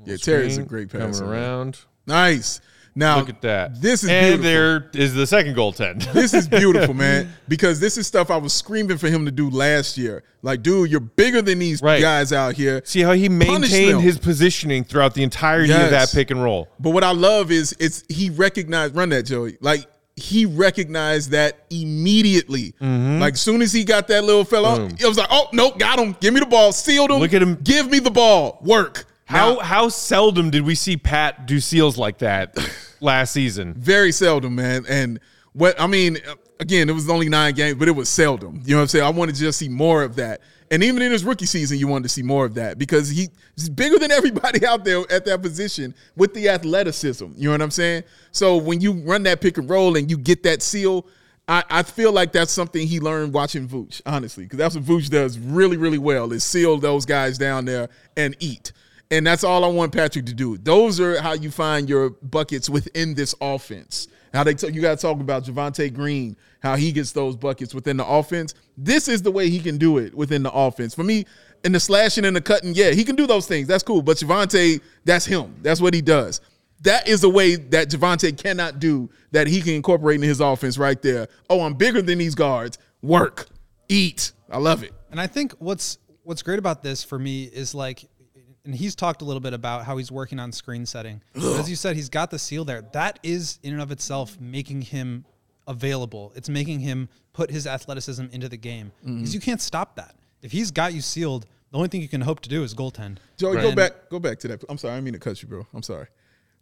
Yeah, Terry's a Screen great coming passer. man. around. Nice. Now Look at that. This is and beautiful. there is the second goaltend. this is [LAUGHS] beautiful, man, because this is stuff I was screaming for him to do last year. Like, dude, you're bigger than these Right. guys out here. See how he maintained his positioning throughout the entirety of that pick and roll. But what I love is it's he recognized run that Joey. Like he recognized that immediately. Like soon as he got that little fella, Mm-hmm. Boom. it was like, oh nope, got him. Give me the ball. Sealed him. Look at him. Give me the ball. Work. How Now, how seldom did we see Pat do seals like that [LAUGHS] last season? very seldom, man. And what I mean, again, it was only nine games, but it was seldom. You know what I'm saying? I wanted to just see more of that. And even in his rookie season, you wanted to see more of that because he, he's bigger than [LAUGHS] everybody out there at that position with the athleticism. You know what I'm saying? So when you run that pick and roll and you get that seal, I, I feel like that's something he learned watching Vooch, honestly, because that's what Vooch does really, really well is seal those guys down there and eat. And that's all I want Patrick to do. Those are how you find your buckets within this offense. How they t- you got to talk about Javonte Green, how he gets those buckets within the offense. This is the way he can do it within the offense. For me, in the slashing and the cutting, yeah, he can do those things. That's cool. But Javonte, that's him. That's what he does. That is the way that Javonte cannot do that he can incorporate in his offense right there. Oh, I'm bigger than these guards. Work, eat. I love it. And I think what's what's great about this for me is like, and he's talked a little bit about how he's working on screen setting. [GASPS] As you said, he's got the seal there. That is in and of itself making him available. It's making him put his athleticism into the game mm-hmm. because you can't stop that. If he's got you sealed, the only thing you can hope to do is goaltend. Joey, Right. go back, go back to that. I'm sorry, I mean to cut you, bro. I'm sorry.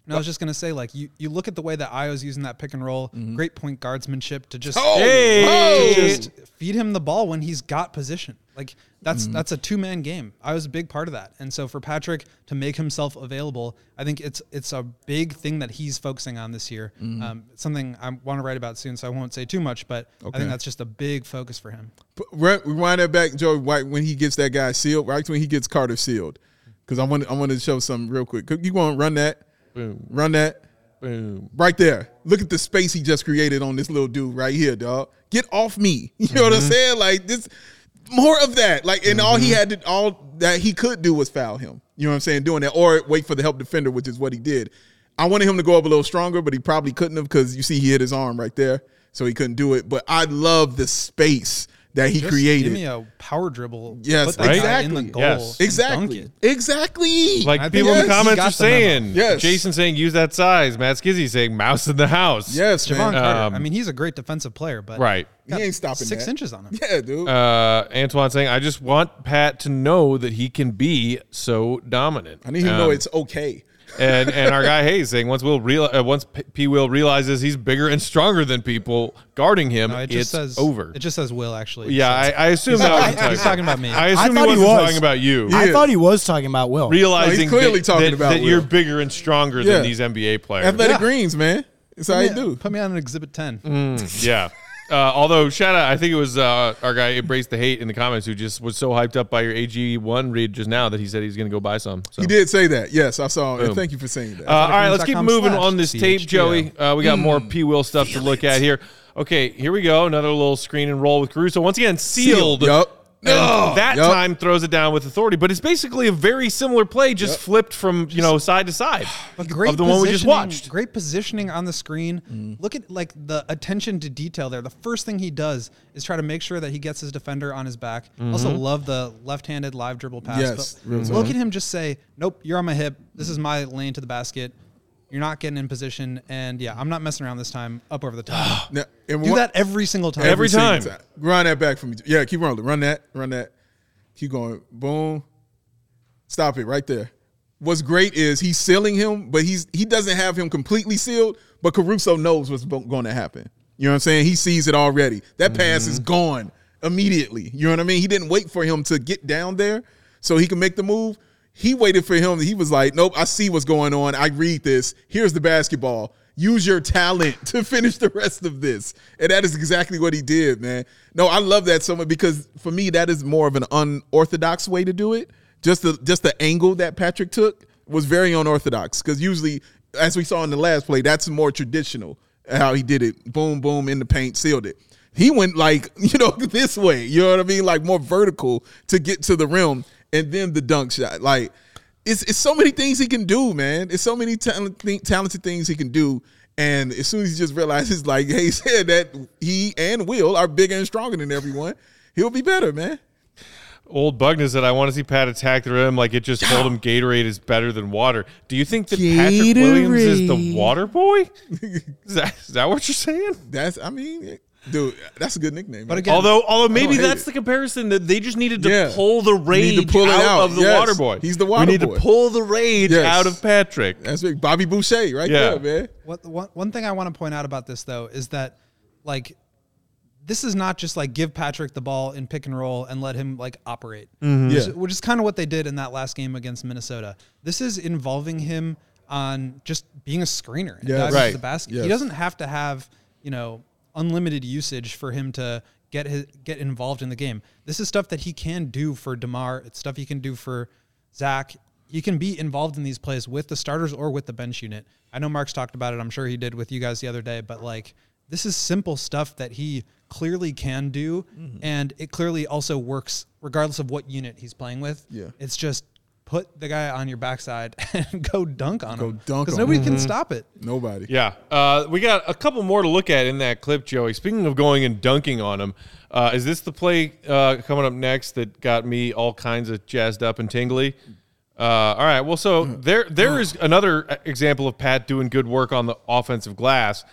No, I was just gonna say, like you, you look at the way that Ayo's using that pick and roll, mm-hmm. great point guardsmanship to just Oh, Hey! to just feed him the ball when he's got position. Like that's mm-hmm. that's a two man game. I was a big part of that, and so for Patrick to make himself available, I think it's it's a big thing that he's focusing on this year. Mm-hmm. Um, something I want to write about soon, so I won't say too much, but I think that's just a big focus for him. P- re- Rewind that back, Joey. Right when he gets that guy sealed, right when he gets Carter sealed, because I want I want to show something real quick. You want to run that? Boom, Run that boom. right there. Look at the space he just created on this little dude right here, dog. Get off me. [LAUGHS] You know what I'm mm-hmm. saying? Like this, more of that. Like, and all he mm-hmm. had to all that he could do was foul him. You know what I'm saying? Doing that or wait for the help defender, which is what he did. I wanted him to go up a little stronger, but he probably couldn't have because you see he hit his arm right there, so he couldn't do it. But I love the space that he Just created. Give me a power dribble. Yes, put that guy in exactly. the goal. Yes. Exactly. Exactly. Like I think people in the comments are the memo. saying, Yes. Jason saying use that size, Matt Skizzy saying mouse in the house. yes, Jevon man. Carter. Um, I mean, he's a great defensive player, but Right. he ain't stopping six that. inches on him. Yeah, dude. Uh, Antoine saying, I just want Pat to know that he can be so dominant. I need him to know Um, it's okay. And and our guy Hayes saying once Will real uh, once P-, P Will realizes he's bigger and stronger than people guarding him, No, it it's just says over. It just says Will actually. yeah, I, I assume that was a he's talking about me. I I assume he thought he wasn't was. talking about you. Yeah. I thought he was talking about Will. Realizing clearly that, talking that- about that you're bigger and stronger Yeah. than these NBA players. Athletic Yeah. greens, man. That's how you do. Put me on an exhibit ten. Mm. yeah. Uh, although shout out, I think it was uh, our guy embraced the hate in the comments who just was so hyped up by your AG one read just now that he said he's going to go buy some. So. He did say that. Yes, I saw. And thank you for saying that. Uh, all right, let's keep moving on this tape, Joey. Uh, we got Mm. more P. Will stuff to look at here. Okay, here we go. Another little screen and roll with Caruso. Once again, sealed. Yup. And Oh, that yup. time throws it down with authority, but it's basically a very similar play, just flipped from you know side to side [SIGHS] But great of the one we just watched. Great positioning on the screen. Mm. Look at like the attention to detail there. The first thing he does is try to make sure that he gets his defender on his back. Also Mm-hmm. love the left-handed live dribble pass. Yes, but look at him just say, "Nope, you're on my hip. This is my lane to the basket. You're not getting in position." And yeah, I'm not messing around this time. Up over the top. [GASPS] Now, and Do one- that every single time. Every single time. Run that back for me. Yeah, keep rolling. Run that. Run that. Keep going. Boom. Stop it right there. What's great is he's sealing him, but he's he doesn't have him completely sealed. But Caruso knows what's going to happen. You know what I'm saying? He sees it already. That pass is mm-hmm. gone immediately. You know what I mean? He didn't wait for him to get down there so he can make the move. He waited for him. He was like, "Nope, I see what's going on. I read this. Here's the basketball. Use your talent [LAUGHS] to finish the rest of this." And that is exactly what he did, man. No, I love that so much because for me, that is more of an unorthodox way to do it. Just the just the angle that Patrick took was very unorthodox because usually, as we saw in the last play, that's more traditional how he did it. Boom, boom in the paint, sealed it. He went like [LAUGHS] you know this way. You know what I mean? Like more vertical to get to the rim, and then the dunk shot. Like it's it's so many things he can do, man. It's so many talent, th- talented things he can do. And as soon as he just realizes, [LAUGHS] like he said, that he and Will are bigger and stronger than everyone, he'll be better, man. Old Bugner said, "I want to see Pat attack the rim like it just told him Gatorade is better than water." Do you think that Patrick Williams is the water boy? [LAUGHS] is, that, is that what you're saying? That's I mean, dude, that's a good nickname. But again- although, although maybe that's it. the comparison that they just needed to Yeah. pull the Need rage to pull out, out. of the Yes. water boy. He's the water boy. We need boy. to pull the rage Yes. out of Patrick. that's big. Bobby Boucher, right Yeah. there, man. What one one thing I want to point out about this though is that like this is not just like give Patrick the ball in pick and roll and let him like operate, mm-hmm. which, is- Yeah. which is kind of what they did in that last game against Minnesota. This is involving him on just being a screener and Yes. diving Right. the basket. Yes. He doesn't have to have you know unlimited usage for him to get his get involved in the game. This is stuff that he can do for DeMar. It's stuff he can do for Zach. He can be involved in these plays with the starters or with the bench unit. I know Mark's talked about it. I'm sure he did with you guys the other day, but like this is simple stuff that he clearly can do, Mm-hmm. and it clearly also works regardless of what unit he's playing with. Yeah. it's just put the guy on your backside [LAUGHS] and go dunk on Go him Go dunk because on nobody him. can stop it. Nobody. Yeah, uh, we got a couple more to look at in that clip, Joey. Speaking of going and dunking on him, uh, is this the play uh, coming up next that got me all kinds of jazzed up and tingly? Uh, all right, well, so there there is another example of Pat doing good work on the offensive glass.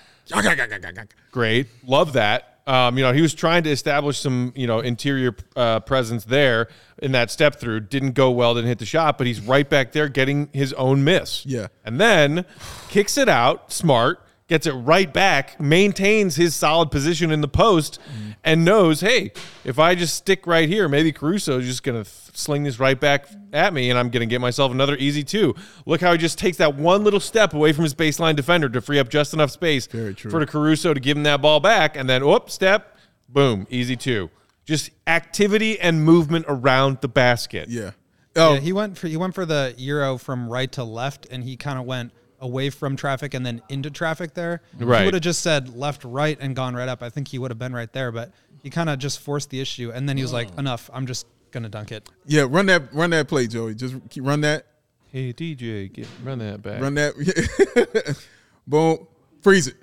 Great, love that. Um, you know, he was trying to establish some, you know, interior uh, presence there in that step through. Didn't go well, didn't hit the shot, but he's right back there getting his own miss. Yeah. And then kicks it out, smart, gets it right back, maintains his solid position in the post, and knows, hey, if I just stick right here, maybe Caruso is just going to sling this right back at me, and I'm going to get myself another easy two. Look how he just takes that one little step away from his baseline defender to free up just enough space Very true. for the Caruso to give him that ball back, and then, whoop, step, boom, easy two. Just activity and movement around the basket. Yeah. Oh, Yeah, he went for he went for the euro from right to left, and he kind of went away from traffic and then into traffic there. If Right. He would have just said left, right, and gone right up. I think he would have been right there, but he kind of just forced the issue, and then he was like, oh. "Enough! I'm just gonna dunk it." yeah. Run that. Run that play, Joey. Just keep run that. Hey, DJ, get, run that back. Run that. [LAUGHS] Boom. Freeze it.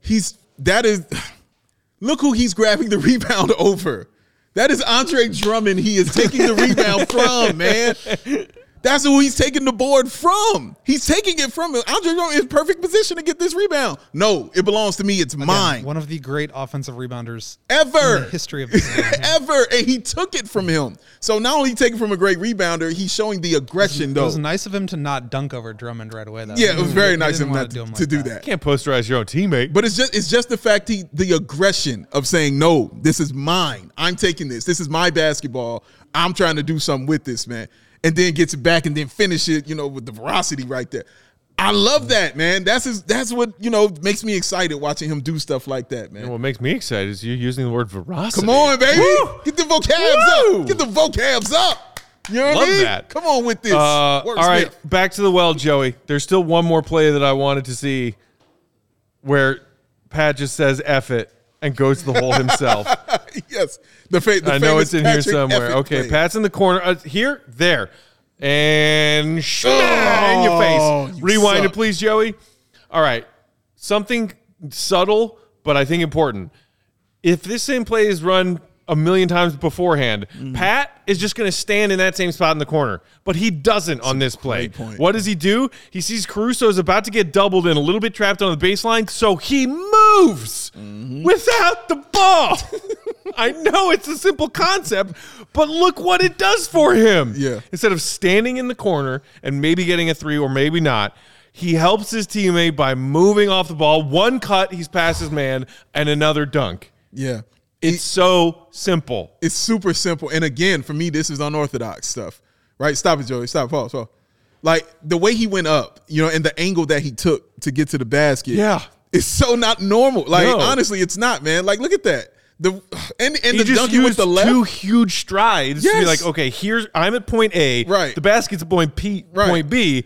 He's that is. [SIGHS] Look who he's grabbing the [LAUGHS] rebound over. That is Andre Drummond. He is taking the rebound [LAUGHS] from man. That's who he's taking the board from. He's taking it from him. Andre Drummond is in perfect position to get this rebound. No, it belongs to me. It's mine. One of the great offensive rebounders Ever. in the history of the game. [LAUGHS] Ever. And he took it from him. So not only taking from a great rebounder, he's showing the aggression It though. It was nice of him to not dunk over Drummond right away, though. Yeah, it was very He nice of didn't him wanna not to, him to do that. that. can't posterize your own teammate. But it's just it's just the fact he the aggression of saying no, this is mine. I'm taking this. This is my basketball. I'm trying to do something with this, man. And then gets it back and then finish it, you know, with the veracity right there. I love that, man. That's his, that's what you know makes me excited watching him do stuff like that, man. And what makes me excited is you using the word veracity. Come on, baby. Woo! Get the vocabs Woo! up. Get the vocabs up. You know what Love I mean? that. Come on with this. Uh, all right, back to the well, Joey. There's still one more play that I wanted to see where Pat just says F it and goes to the hole himself. [LAUGHS] yes, the, fa- the I know it's in here somewhere. Effett Okay, play. Pat's in the corner. Uh, here, there, and smack in your Oh, face. you Rewind suck. it, please, Joey. All right, something subtle, but I think important. If this same play is run a million times beforehand, Mm. Pat is just going to stand in that same spot in the corner, but he doesn't on this play. point. What does he do? He sees Caruso is about to get doubled and a little bit trapped on the baseline, so he moves Mm-hmm. without the ball. [LAUGHS] I know it's a simple concept, but look what it does for him. Yeah. Instead of standing in the corner and maybe getting a three or maybe not, he helps his teammate by moving off the ball. One cut, he's past his man, and another dunk. Yeah, It's so simple. it's super simple. And again, for me, this is unorthodox stuff, right? Stop it, Joey. Stop. Pause. Pause. Like the way he went up, you know, and the angle that he took to get to the basket. Yeah. It's so not normal. Like No. honestly, it's not, man. Like look at that. The and and He the just with the left. two huge strides to be like, okay, here's I'm at point A, Right. The basket's at point P, Right. point B.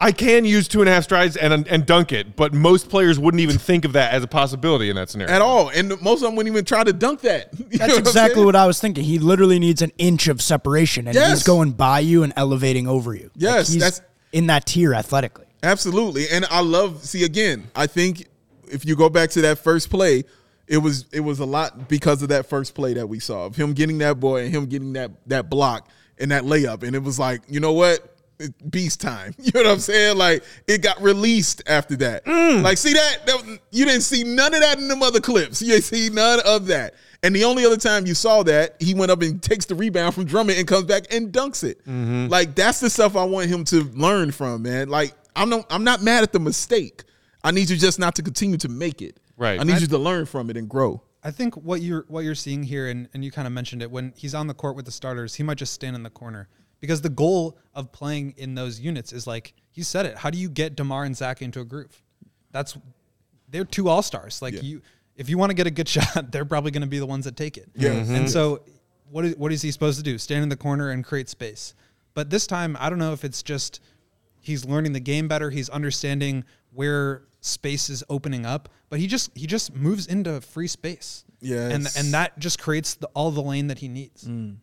I can use two and a half strides and and dunk it, but most players wouldn't even think of that as a possibility in that scenario at all, and most of them wouldn't even try to dunk that. [LAUGHS] You That's what exactly saying? what I was thinking. He literally needs an inch of separation, and Yes. he's going by you and elevating over you. Like, Yes, he's that's- in that tier athletically. Absolutely. And I love see again, I think if you go back to that first play, it was it was a lot because of that first play that we saw of him getting that boy and him getting that that block and that layup. And it was like, you know what? It- Beast time. [LAUGHS] You know what I'm saying? Like it got released after that. Mm. Like, see that? that? was- You didn't see none of that in the other clips. You didn't see none of that. And the only other time you saw that, he went up and takes the rebound from Drummond and comes back and dunks it. Mm-hmm. Like that's the stuff I want him to learn from, man. Like I'm not I'm not mad at the mistake. I need you just not to continue to make it. Right. I need you to learn from it and grow. I think what you're what you're seeing here, and, and you kind of mentioned it, when he's on the court with the starters, he might just stand in the corner because the goal of playing in those units is like he said it. How do you get DeMar and Zach into a groove? That's they're two all stars. Like you, if you want to get a good [LAUGHS] shot, they're probably going to be the ones that take it. Yeah. Mm-hmm. And so, what is what is he supposed to do? Stand in the corner and create space. But this time, I don't know if it's just he's learning the game better. He's understanding where space is opening up, but he just he just moves into free space. Yeah, and and that just creates the, all the lane that he needs. Mm.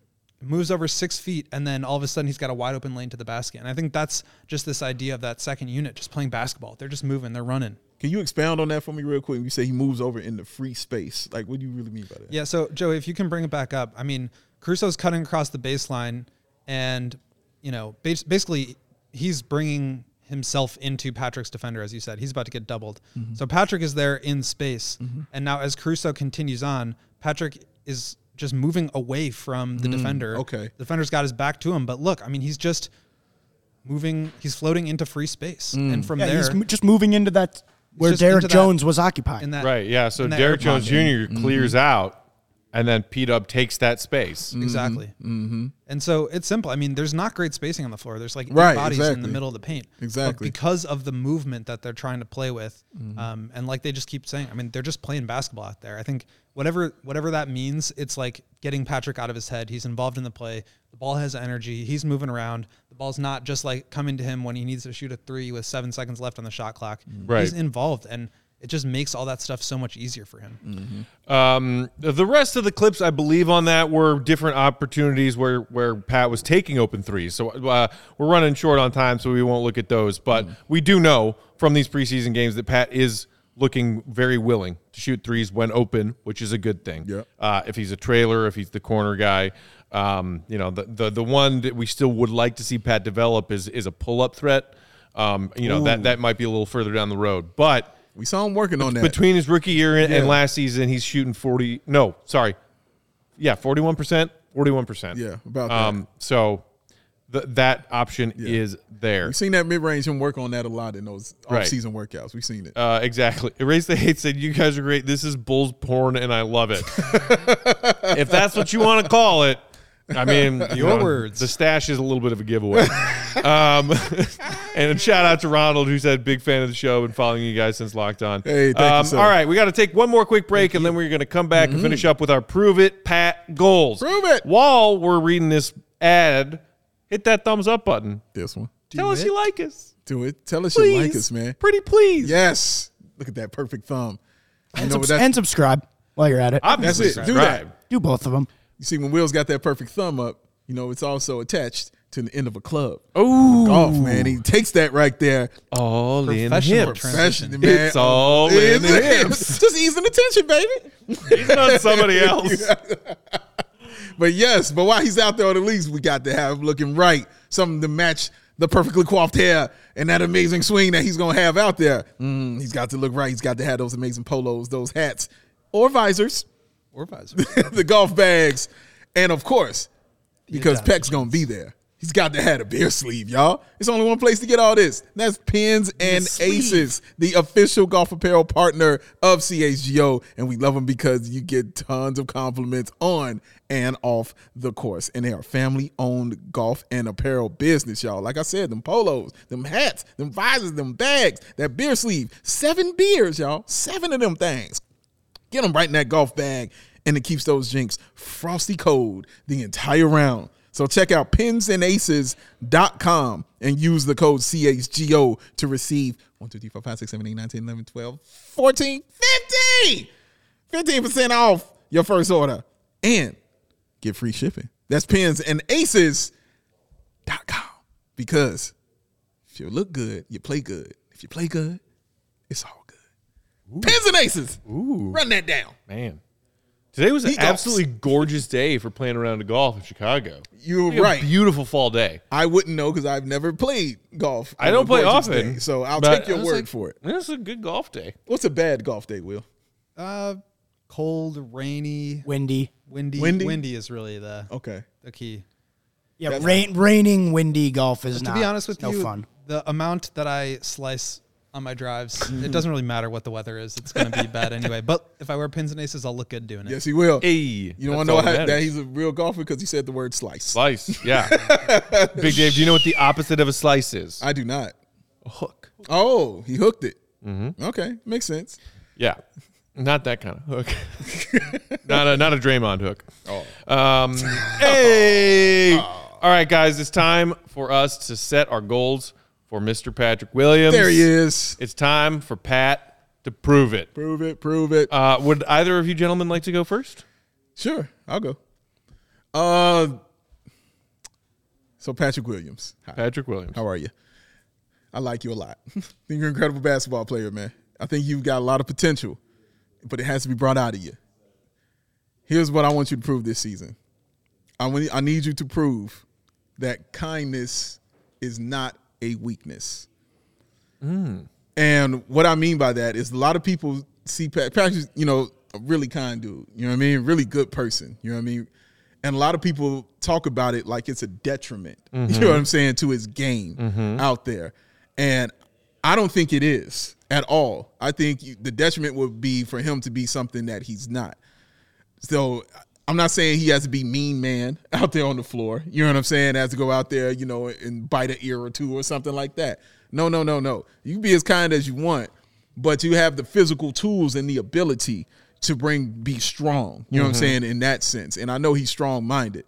Moves over six feet, and then all of a sudden he's got a wide open lane to the basket. And I think that's just this idea of that second unit just playing basketball. They're just moving, they're running. Can you expound on that for me real quick? You say he moves over into free space. Like what do you really mean by that? Yeah. So Joey, if you can bring it back up, I mean, Caruso's cutting across the baseline, and you know, basically, he's bringing himself into Patrick's defender, as you said. He's about to get doubled. Mm-hmm. So Patrick is there in space, mm-hmm. and now as Caruso continues on, Patrick is just moving away from the mm, defender. okay. The defender's got his back to him, but look, I mean, he's just moving. He's floating into free space, mm. and from Yeah, there, he's m- just moving into that where just Derrick into that- Jones was occupying. in that Right, yeah. So in Derrick Jones. Jr. Mm-hmm. clears out, and then P Dub takes that space. Exactly. Mm-hmm. And so it's simple. I mean, there's not great spacing on the floor. There's like eight Right, bodies in the middle of the paint. But Exactly. because of the movement that they're trying to play with, Mm-hmm. um, and like they just keep saying, I mean, they're just playing basketball out there. I think whatever whatever that means, it's like getting Patrick out of his head. He's involved in the play. The ball has energy. He's moving around. The ball's not just like coming to him when he needs to shoot a three with seven seconds left on the shot clock. Right. He's involved, and it just makes all that stuff so much easier for him. Mm-hmm. Um, the rest of the clips, I believe, on that were different opportunities where where Pat was taking open threes. So uh, we're running short on time, so we won't look at those. But we do know from these preseason games that Pat is looking very willing to shoot threes when open, which is a good thing. Yep. Uh, if he's a trailer, if he's the corner guy, um, you know, the, the the one that we still would like to see Pat develop is is a pull up threat. Um, you know that that might be a little further down the road, but We saw him working on that. between his rookie year and, and Yeah. last season, he's shooting 40. No, sorry. Yeah, 41%. 41%. Yeah, about that. Um, so th- that option is there. We've seen that mid range him work on that a lot in those Right. off season workouts. We've seen it. Uh, exactly. Erase the hate said, You guys are great. This is Bulls porn, and I love it. [LAUGHS] if that's what you want to call it, I mean, [LAUGHS] Your know, words. The stash is a little bit of a giveaway. [LAUGHS] um, [LAUGHS] and shout out to Ronald, who said, big fan of the show and following you guys since locked on. Hey, thank you, um, sir. All right, we got to take one more quick break, and then we're going to come back and finish up with our Prove It Pat goals. Prove it. While we're reading this ad, hit that thumbs up button. this one. Tell us it. you like us. Do it. Tell us Please. you like us, man. Pretty please. Yes. Look at that perfect thumb. And, know subs- and subscribe. While you're at it, Obviously, That's it. Do that. do both of them. You see, when Will's got that perfect thumb up, you know, it's also attached to the end of a club. Oh, Golf, man. He takes that right there. all in Professional hips. transition. Fashion, man. It's all It's- in the hips. Just easing the tension, baby. He's not somebody [LAUGHS] else. [LAUGHS] But yes, but while he's out there on the leagues, we got to have him looking right, something to match the perfectly coiffed hair and that amazing swing that he's gonna have out there. Mm, he's got to look right. He's got to have those amazing polos, those hats, or visors, Or [LAUGHS] the golf bags, and of course, because Peck's gonna be there. He's got to have a beer sleeve, y'all. It's only one place to get all this. That's Pins and Aces, the official golf apparel partner of CHGO. And we love them because you get tons of compliments on and off the course. And they are family owned golf and apparel business, y'all. Like I said, them polos, them hats, them visors, them bags, that beer sleeve. Seven beers, y'all. Seven of them things. Get them right in that golf bag, and it keeps those jinks frosty cold the entire round. So check out pinsandaces.com and use the code CHGO to receive 1, 2, 3, 4, 5, 6, 7, 8, 9, 10, 11, 12, 14, 15! 15% off your first order and get free shipping. That's pinsandaces.com because if you look good, you play good. If you play good, it's all good. Pins and Aces. Ooh, Run that down. man. Today was an He golfs. absolutely gorgeous day for playing around to golf in Chicago. You're Like a right. beautiful fall day. I wouldn't know because I've never played golf. I don't play gorgeous often, day, so I'll take your word like, for it. This is a good golf day. What's a bad golf day, Will? Uh, cold, rainy, Windy. windy. Windy? Windy is really the Okay. the key. Yeah, rain, raining, windy golf is Not, to be honest with you, no you, fun. the amount that I slice on my drives, [LAUGHS] it doesn't really matter what the weather is. It's going to be bad anyway. [LAUGHS] But if I wear pins and aces, I'll look good doing it. Yes, he will. Hey, you don't want to know all how, that that he's a real golfer because he said the word slice. Slice, yeah. [LAUGHS] Big Dave, do you know what the opposite of a slice is? I do not. A hook. Oh, he hooked it. Mm-hmm. Okay, makes sense. Yeah. Not that kind of hook. not a not a Draymond hook. Oh. Um, hey. All right, guys, it's time for us to set our goals for Mr. Patrick Williams. There he is. It's time for Pat to prove it. Prove it. Prove it. Uh, would either of you gentlemen like to go first? Sure, I'll go. Uh, so Patrick Williams. Hi. Patrick Williams. How are you? I like you a lot. [LAUGHS] I think you're an incredible basketball player, man. I think you've got a lot of potential, but it has to be brought out of you. Here's what I want you to prove this season. I want, I need you to prove that kindness is not a weakness. Mm. And what I mean by that is a lot of people see Pat, Patrick, you know, a really kind dude. You know what I mean? Really good person. You know what I mean? And a lot of people talk about it like it's a detriment. [LAUGHS] You know mm-hmm. what I'm saying to his game mm-hmm. out there, and I don't think it is at all. I think the detriment would be for him to be something that he's not. So I'm not saying he has to be mean man [LAUGHS] out there on the floor. You know what I'm saying? Has to go out there, you know, and bite an ear or two or something like that. No, no, no, no. You can be as kind as you want, but you have the physical tools and the ability to bring be strong. You know what I'm mm-hmm. saying? In that sense. And I know he's strong minded.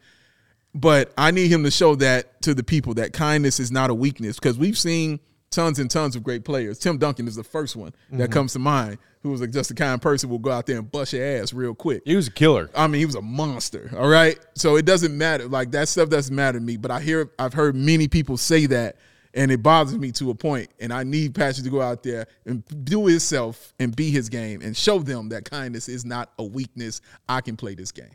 But I need him to show that to the people that kindness is not a weakness because we've seen tons and tons of great players. Tim Duncan is the first one that mm-hmm. comes to mind who was like just the kind of person who will go out there and bust your ass real quick. He was a killer. I mean, he was a monster. All right. So it doesn't matter. Like that stuff doesn't matter to me. But I hear I've heard many people say that and it bothers me to a point. And I need Patrick to go out there and do himself and be his game and show them that kindness is not a weakness. I can play this game.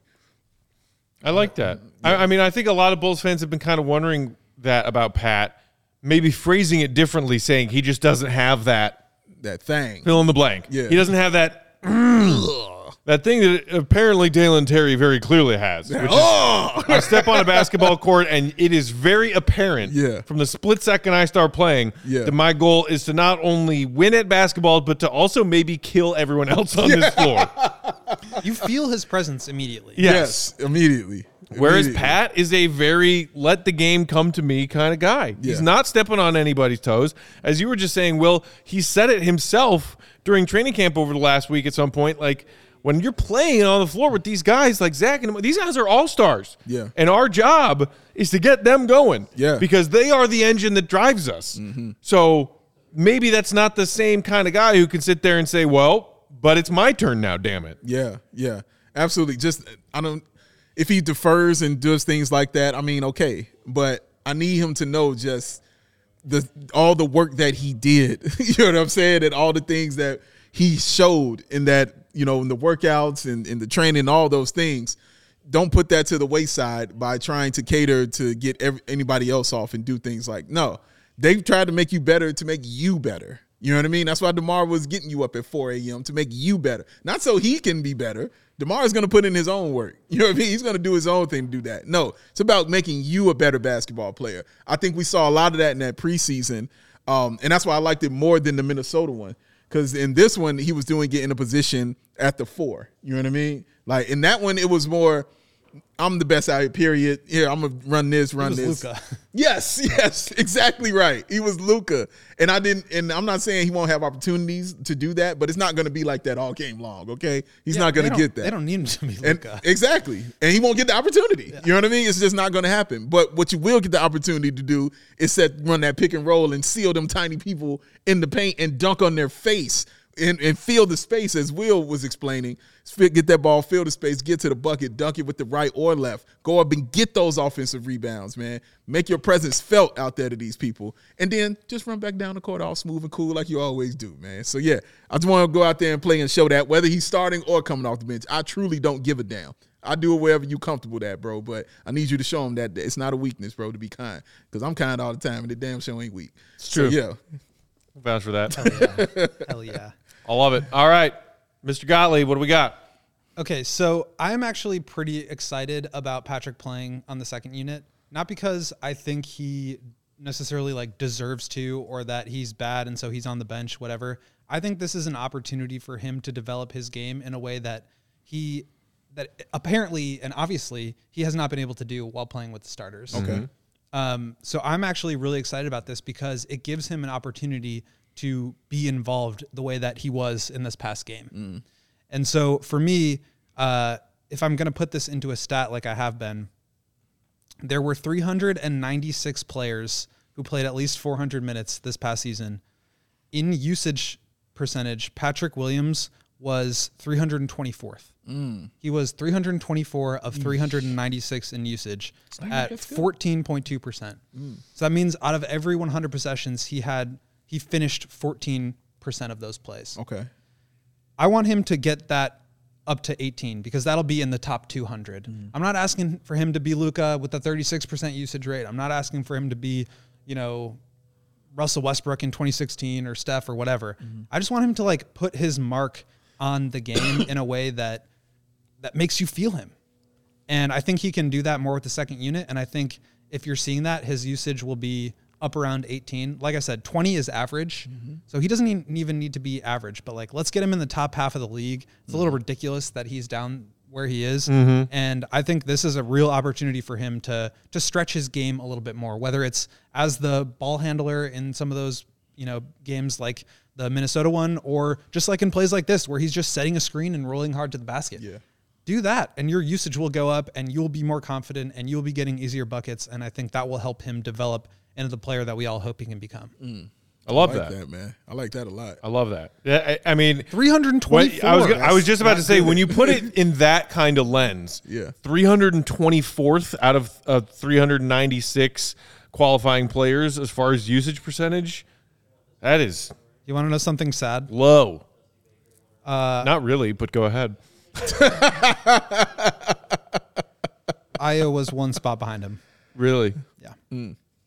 I like that. I, I mean, I think a lot of Bulls fans have been kind of wondering that about Pat, maybe phrasing it differently, saying he just doesn't have that That thing. fill in the blank. Yeah. He doesn't have that [CLEARS THROAT] that thing that apparently Dalen Terry very clearly has. [LAUGHS] Which is, Oh, I step on a basketball court and it is very apparent Yeah. from the split second I start playing Yeah. that my goal is to not only win at basketball, but to also maybe kill everyone else on this [LAUGHS] floor. You feel his presence immediately. Yes. yes. Immediately. Whereas Pat is a very let the game come to me kind of guy. He's not stepping on anybody's toes. As you were just saying, Will, he said it himself during training camp over the last week at some point. Like when you're playing on the floor with these guys like Zach and these guys are all stars. Yeah. And our job is to get them going. Yeah. Mm-hmm. Because they are the engine that drives us. So maybe that's not the same kind of guy who can sit there and say, well, but it's my turn now. Damn it. Yeah, yeah, absolutely. Just I don't. If he defers and does things like that, I mean, okay, but I need him to know just the all the work that he did. [LAUGHS] you know what I'm saying? And all the things that he showed in that, you know, in the workouts and in the training, all those things. Don't put that to the wayside by trying to cater to get every, anybody else off and do things like no. They've tried to make you better to make you better. You know what I mean? That's why DeMar was getting you up at 4 a.m. to make you better. Not so he can be better. DeMar is going to put in his own work. You know what I mean? He's going to do his own thing to do that. No, it's about making you a better basketball player. I think we saw a lot of that in that preseason. Um, and that's why I liked it more than the Minnesota one. Because in this one, he was doing it in a position at the four. You know what I mean? Like in that one, it was more – I'm the best out here, period. Here, I'm gonna run this, run this. Luka. Yes, [LAUGHS] yes, exactly right. He was Luka. And I didn't and I'm not saying he won't have opportunities to do that, but it's not gonna be like that all game long, okay? He's Yeah, not gonna get that. They don't need him to be And exactly. And he won't get the opportunity. You know what I mean? It's just not to happen. But what you will get the opportunity to do is set run that pick and roll and seal them tiny people in the paint and dunk on their face and, and feel the space as Will was explaining. Get that ball, feel the space, get to the bucket, dunk it with the right or left. Go up and get those offensive rebounds, man. Make your presence felt out there to these people. And then just run back down the court all smooth and cool like you always do, man. So yeah, I just want to go out there and play and show that whether he's starting or coming off the bench. I truly don't give a damn. I do it wherever you comfortable at, bro. But I need you to show him that it's not a weakness, bro, to be kind. Because I'm kind all the time, and the damn show ain't weak. It's true. yeah. Vouch for that. Hell yeah. I love it. All right, Mr. Gottlieb, what do we got? Okay, so I'm actually pretty excited about Patrick playing on the second unit. Not because I think he necessarily like deserves to or that he's bad and so he's on the bench, whatever. I think this is an opportunity for him to develop his game in a way that he that apparently and obviously he has not been able to do while playing with the starters. Okay. Um, so I'm actually really excited about this because it gives him an opportunity to be involved the way that he was in this past game. Mm. And so for me, uh, if I'm going to put this into a stat like I have been, there were 396 players who played at least 400 minutes this past season. In usage percentage, Patrick Williams was 324th. Mm. He was 324 of 396 in usage at 14.2%. Mm. So that means out of every 100 possessions, he had he finished 14% of those plays. Okay. I want him to get that up to 18 because that'll be in the top 200. Mm-hmm. I'm not asking for him to be Luka with a 36% usage rate. I'm not asking for him to be, you know, Russell Westbrook in 2016 or Steph or whatever. Mm-hmm. I just want him to like put his mark on the game [COUGHS] in a way that that makes you feel him. And I think he can do that more with the second unit. And I think if you're seeing that, his usage will be up around 18. Like I said, 20 is average. Mm-hmm. So he doesn't even need to be average, but like let's get him in the top half of the league. It's a little mm-hmm. ridiculous that he's down where he is. Mm-hmm. And I think this is a real opportunity for him to to stretch his game a little bit more, whether it's as the ball handler in some of those, you know, games like the Minnesota one or just like in plays like this where he's just setting a screen and rolling hard to the basket Yeah. do that and your usage will go up and you'll be more confident and you'll be getting easier buckets and i think that will help him develop into the player that we all hope he can become I love I like that. that. man. I like that a lot. I love that. Yeah, I, I mean, 324 I was I was just about to say not when you put it in that kind of lens, [LAUGHS] Yeah. 324th out of uh, 396 qualifying players as far as usage percentage, that is you want to know something sad low. Uh, Not really, but go ahead. [LAUGHS] Ayo was one spot behind him Really? yeah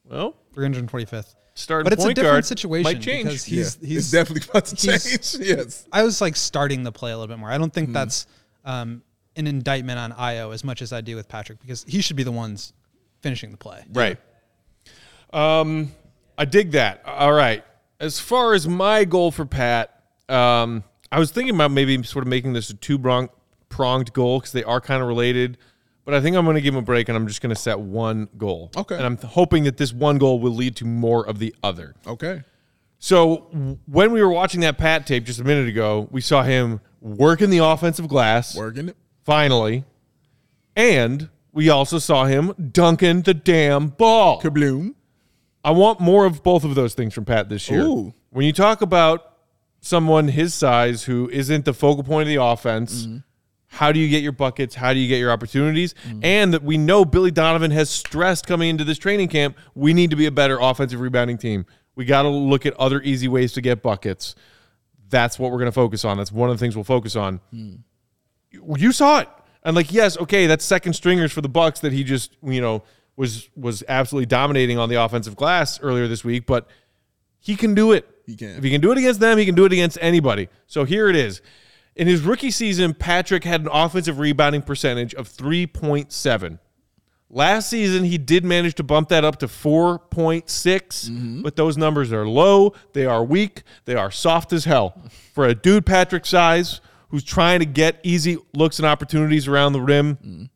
Well, 325th starting but it's a different guard situation might change. because Yeah. he's he's it's definitely about to change. [LAUGHS] yes. I was like starting the play a little bit more. I don't think Hmm. that's um, an indictment on Ayo as much as I do with Patrick because he should be the ones finishing the play. Right. Um, I dig that. All right. As far as my goal for Pat, um, I was thinking about maybe sort of making this a two pronged goal because they are kind of related. But I think I'm going to give him a break and I'm just going to set one goal. Okay. And I'm hoping that this one goal will lead to more of the other. Okay. So w- when we were watching that Pat tape just a minute ago, we saw him working the offensive glass Working it. finally, and we also saw him dunking the damn ball. Kabloom. I want more of both of those things from Pat this year. Ooh. When you talk about someone his size who isn't the focal point of the offense, mm-hmm. How do you get your buckets? How do you get your opportunities? And that we know Billy Donovan has stressed coming into this training camp, we need to be a better offensive rebounding team. We got to look at other easy ways to get buckets. That's what we're going to focus on. That's one of the things we'll focus on. You- You saw it. And like, yes, okay, that's second stringers for the Bucks that he just, you know, was was absolutely dominating on the offensive glass earlier this week, but he can do it. He can. If he can do it against them, he can do it against anybody. So here it is. In his rookie season, Patrick had an offensive rebounding percentage of 3.7. Last season, he did manage to bump that up to 4.6, mm-hmm. but those numbers are low. They are weak. They are soft as hell. [LAUGHS] For a dude Patrick size who's trying to get easy looks and opportunities around the rim, mm.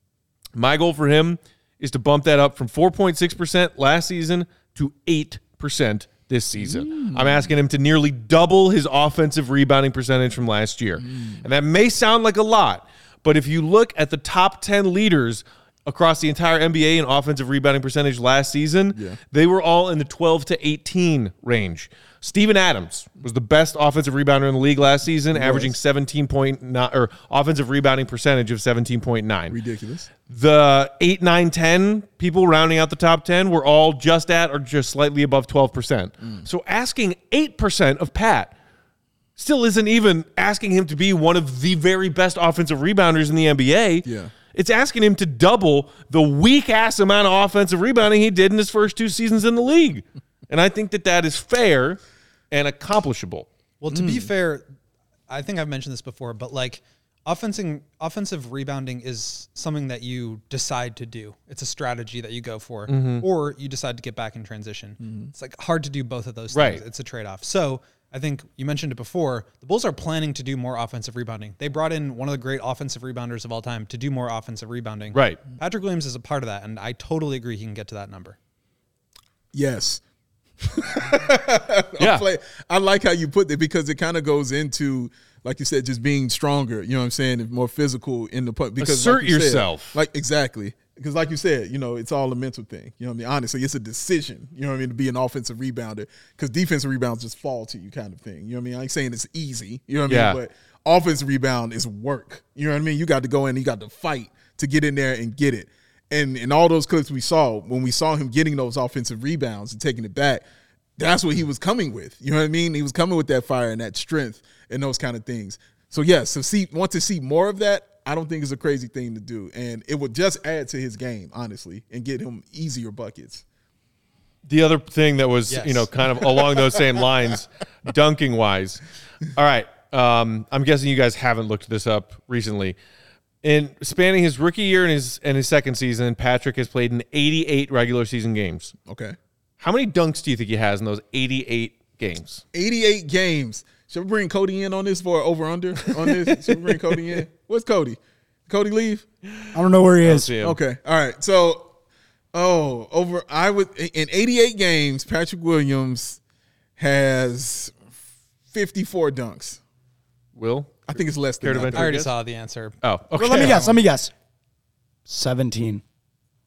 my goal for him is to bump that up from 4.6% last season to 8% this season. I'm mm. asking him to nearly double his offensive rebounding percentage from last year. Mm. And that may sound like a lot, but if you look at the top 10 leaders across the entire NBA in offensive rebounding percentage last season, they were all in the 12 to 18 range. Steven Adams was the best offensive rebounder in the league last season, averaging 17.9 or offensive rebounding percentage of 17.9 Ridiculous. the 8 9 10 people rounding out the top 10 were all just at or just slightly above 12% mm. so asking 8% of pat still isn't even asking him to be one of the very best offensive rebounders in the nba Yeah. it's asking him to double the weak ass amount of offensive rebounding he did in his first two seasons in the league. And i think that that is fair and accomplishable Well, to be hmm. fair, I think I've mentioned this before, but like offensive offensive rebounding is something that you decide to do. It's a strategy that you go for, mm-hmm. or you decide to get back in transition. Mm-hmm. It's like hard to do both of those things. It's a trade off. So I think you mentioned it before. The Bulls are planning to do more offensive rebounding. They brought in one of the great offensive rebounders of all time to do more offensive rebounding. Right. Patrick Williams is a part of that, and I totally agree he can get to that number. Yes. [LAUGHS] yeah play. I like how you put it because it kind of goes into, like you said, just being stronger. You know what I'm saying? More physical in the punt. Because Assert like you said- yourself. like exactly. Because like you said, you know, it's all a mental thing. You know what I mean? Honestly, it's a decision. You know what I mean? To be an offensive rebounder, because defensive rebounds just fall to you, kind of thing. You know what I mean? I ain't saying it's easy. You know what I Yeah. mean? But offensive rebound is work. You know what I mean? You got to go in, you got to fight to get in there and get it. And in all those clips we saw, when we saw him getting those offensive rebounds and taking it back, that's what he was coming with. You know what I mean? He was coming with that fire and that strength and those kind of things. So yes, to see want to see more of that, I don't think is a crazy thing to do, and it would just add to his game, honestly, and get him easier buckets. the other thing that was Yes. you know kind of along those same lines [LAUGHS] dunking wise all right um, i'm guessing you guys haven't looked this up recently in spanning his rookie year and his and his second season patrick has played in 88 regular season games Okay, how many dunks do you think he has in those 88 games eighty-eight games. Should we bring Cody in on this for over under on this? Should we bring Cody in? [LAUGHS] What's Cody? Cody leave? I don't know where he is. Okay. All right. So, oh, over I would in 88 games, Patrick Williams has 54 dunks. will I think it's less Care than to that. venture I already guess? saw the answer. oh okay Well, let me guess. Let me guess. 17.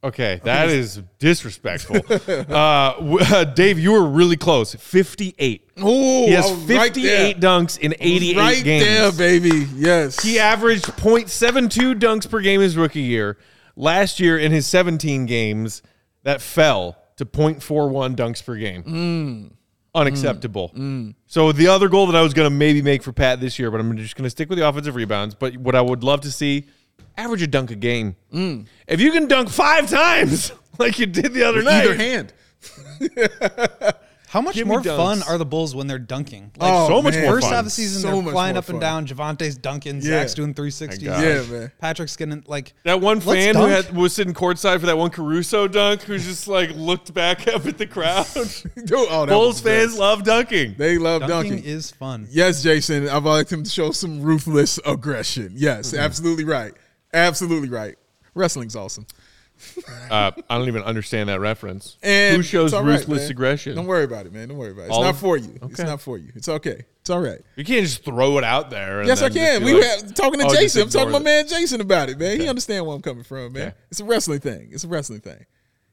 okay that is disrespectful uh, w- uh, dave you were really close 58 Oh, he has I was right 58 dunks in 88 right games there, baby. Yes. He averaged 0.72 dunks per game his rookie year. Last year in his 17 games, that fell to 0.41 dunks per game. Mm. Unacceptable. So the other goal that I was going to maybe make for Pat this year, but I'm just going to stick with the offensive rebounds. But what I would love to see, average a dunk a game. Mm. If you can dunk five times [LAUGHS] like you did the other night, Either hand. [LAUGHS] How much Give me more fun are the Bulls when they're dunking? Like Oh, so much man. more first fun. half of the season, So they're much flying more up and fun. down. Javonte's dunking. Yeah. Zach's doing 360s. gosh. Yeah, man. Patrick's getting like That one Let's fan who dunk. had, was sitting courtside for that one Caruso dunk, who's just like looked back up at the crowd. Dude, [LAUGHS] oh, that Bulls was fans best. love dunking. They love dunking, dunking. is fun. Yes, Jason. I'd like him to show some ruthless aggression. Yes, Mm-hmm. absolutely right. Absolutely right. Wrestling's awesome. Uh, I don't even understand that reference. And Who shows it's ruthless man. aggression? Don't worry about it, man. Don't worry about it. It's All not of- for you. It's not for you. It's okay. It's all right. You can't just throw it out there. and Yes, I can. We like, were talking to oh, Jason. I'm talking to my man Jason about it, man. He understand where I'm coming from, man. Okay. It's a wrestling thing. It's a wrestling thing.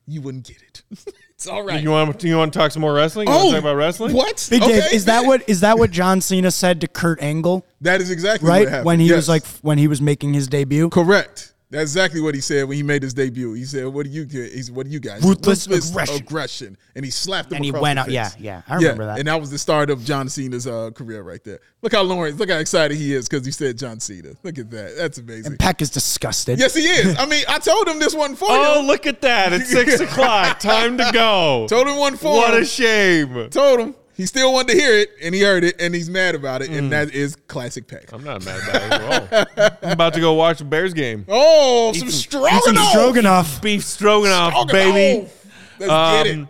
you wouldn't get it. [LAUGHS] it's all right. You want you want to talk some more wrestling? You want to talk about wrestling? Oh, What? Big Dave, Okay, is that what is that what John Cena said to Kurt Angle? That is exactly what Right happened. when he Yes. was like when he was making his debut. Correct. That's exactly what he said when he made his debut. He said, "What do you get? He's what do you guys? Ruthless aggression." aggression." And he slapped him. And he across went the out- face. yeah, yeah, I remember that. And that was the start of John Cena's uh, career right there. Look how Lawrence, look how excited he is because he said John Cena. Look at that. That's amazing. Peck is disgusted. yes, he is. I mean, I told him this wasn't for Oh, you. look at that! It's six [LAUGHS] o'clock. Time to go. Told him one for What him. a shame. told him. He still wanted to hear it, and he heard it, and he's mad about it, Mm. and that is classic Peck. I'm not mad about it at all. I'm about to go watch the Bears game. [LAUGHS] Oh, some Some stroganoff. stroganoff. Beef stroganoff, Stroganoff. baby. Let's get it. Um,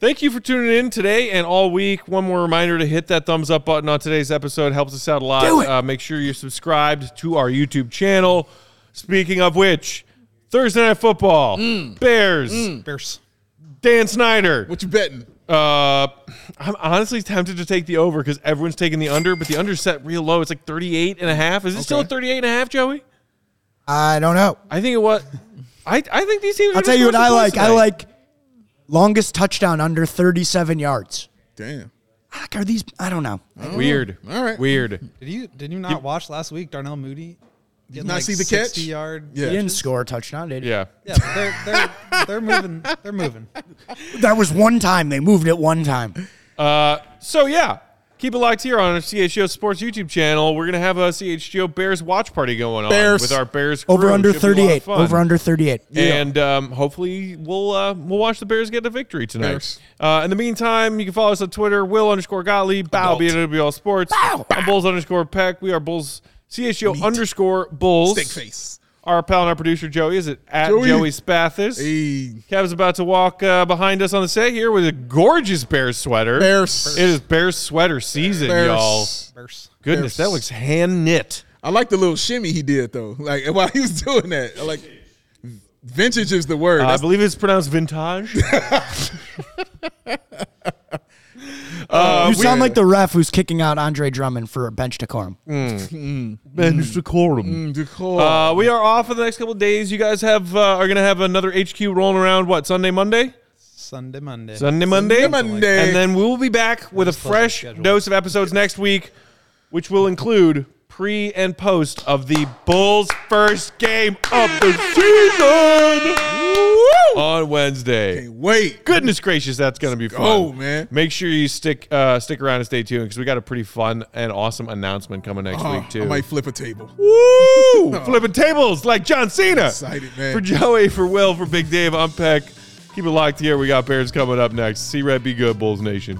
Thank you for tuning in today and all week. One more reminder to hit that thumbs up button on today's episode. Helps us out a lot. Do it. Uh, make sure you're subscribed to our YouTube channel. Speaking of which, Thursday Night Football, Mm. Bears, Bears. Dan Snyder. What you betting? Uh, I'm honestly tempted to take the over because everyone's taking the under, but the under's set real low. It's like 38 and a half. Is it still Okay. at 38 and a half, Joey? I don't know. I think it was. I, I think these teams. I'll tell you what I like. points I like longest touchdown under 37 yards. Damn. I like, Are these? I don't know. Weird. All right. Weird. Did you did you not watch last week Darnell Mooney? Getting not like see the 60 catch? yard. Yeah. He didn't score a touchdown, did he? Yeah. Yeah, they're they're they're moving. They're moving. [LAUGHS] That was one time. They moved it one time. Uh, so yeah, keep it locked here on our CHGO Sports YouTube channel. We're gonna have a CHGO Bears watch party going on Bears. with our Bears Over under Should be a lot of 38. Over under 38. And um, hopefully we'll uh, we'll watch the Bears get a victory tonight. Uh, in the meantime, you can follow us on Twitter, Will underscore Gottlieb, Bow Adult. B WL Sports, Bow. I'm Bulls underscore Peck. We are Bulls CHGO underscore Bulls. Steak face. Our pal and our producer Joey is at, at Joey. Joey Spathis. Hey, Kev's about to walk uh, behind us on the set here with a gorgeous Bears sweater. Bears. It is Bears sweater season, Bears. y'all. Bears. Goodness, Bears. that looks hand knit. I like the little shimmy he did though. Like [LAUGHS] while he was doing that, I like vintage is the word. Uh, I believe it's pronounced vintage. [LAUGHS] [LAUGHS] you sound like the ref who's kicking out Andre Drummond for a bench decorum. [LAUGHS] Bench decorum. Mm, decor. Uh, we are off for the next couple of days. You guys have uh, are gonna have another HQ rolling around. What Sunday, Monday, Sunday, Monday. Sunday, Monday, Monday. and then we will be back with a fresh dose of episodes next week, which will include pre and post of the Bulls' first game of the season on Wednesday. Can't wait. Goodness gracious, that's gonna be fun. go, man. Make sure you stick uh, stick around and stay tuned because we got a pretty fun and awesome announcement coming next Oh, week too. I might flip a table. Woo! [LAUGHS] Flipping tables like John Cena. Excited, man. For Joey, for Will, for Big Dave, I'm Peck. Keep it locked here. We got Bears coming up next. See Red, be good, Bulls Nation.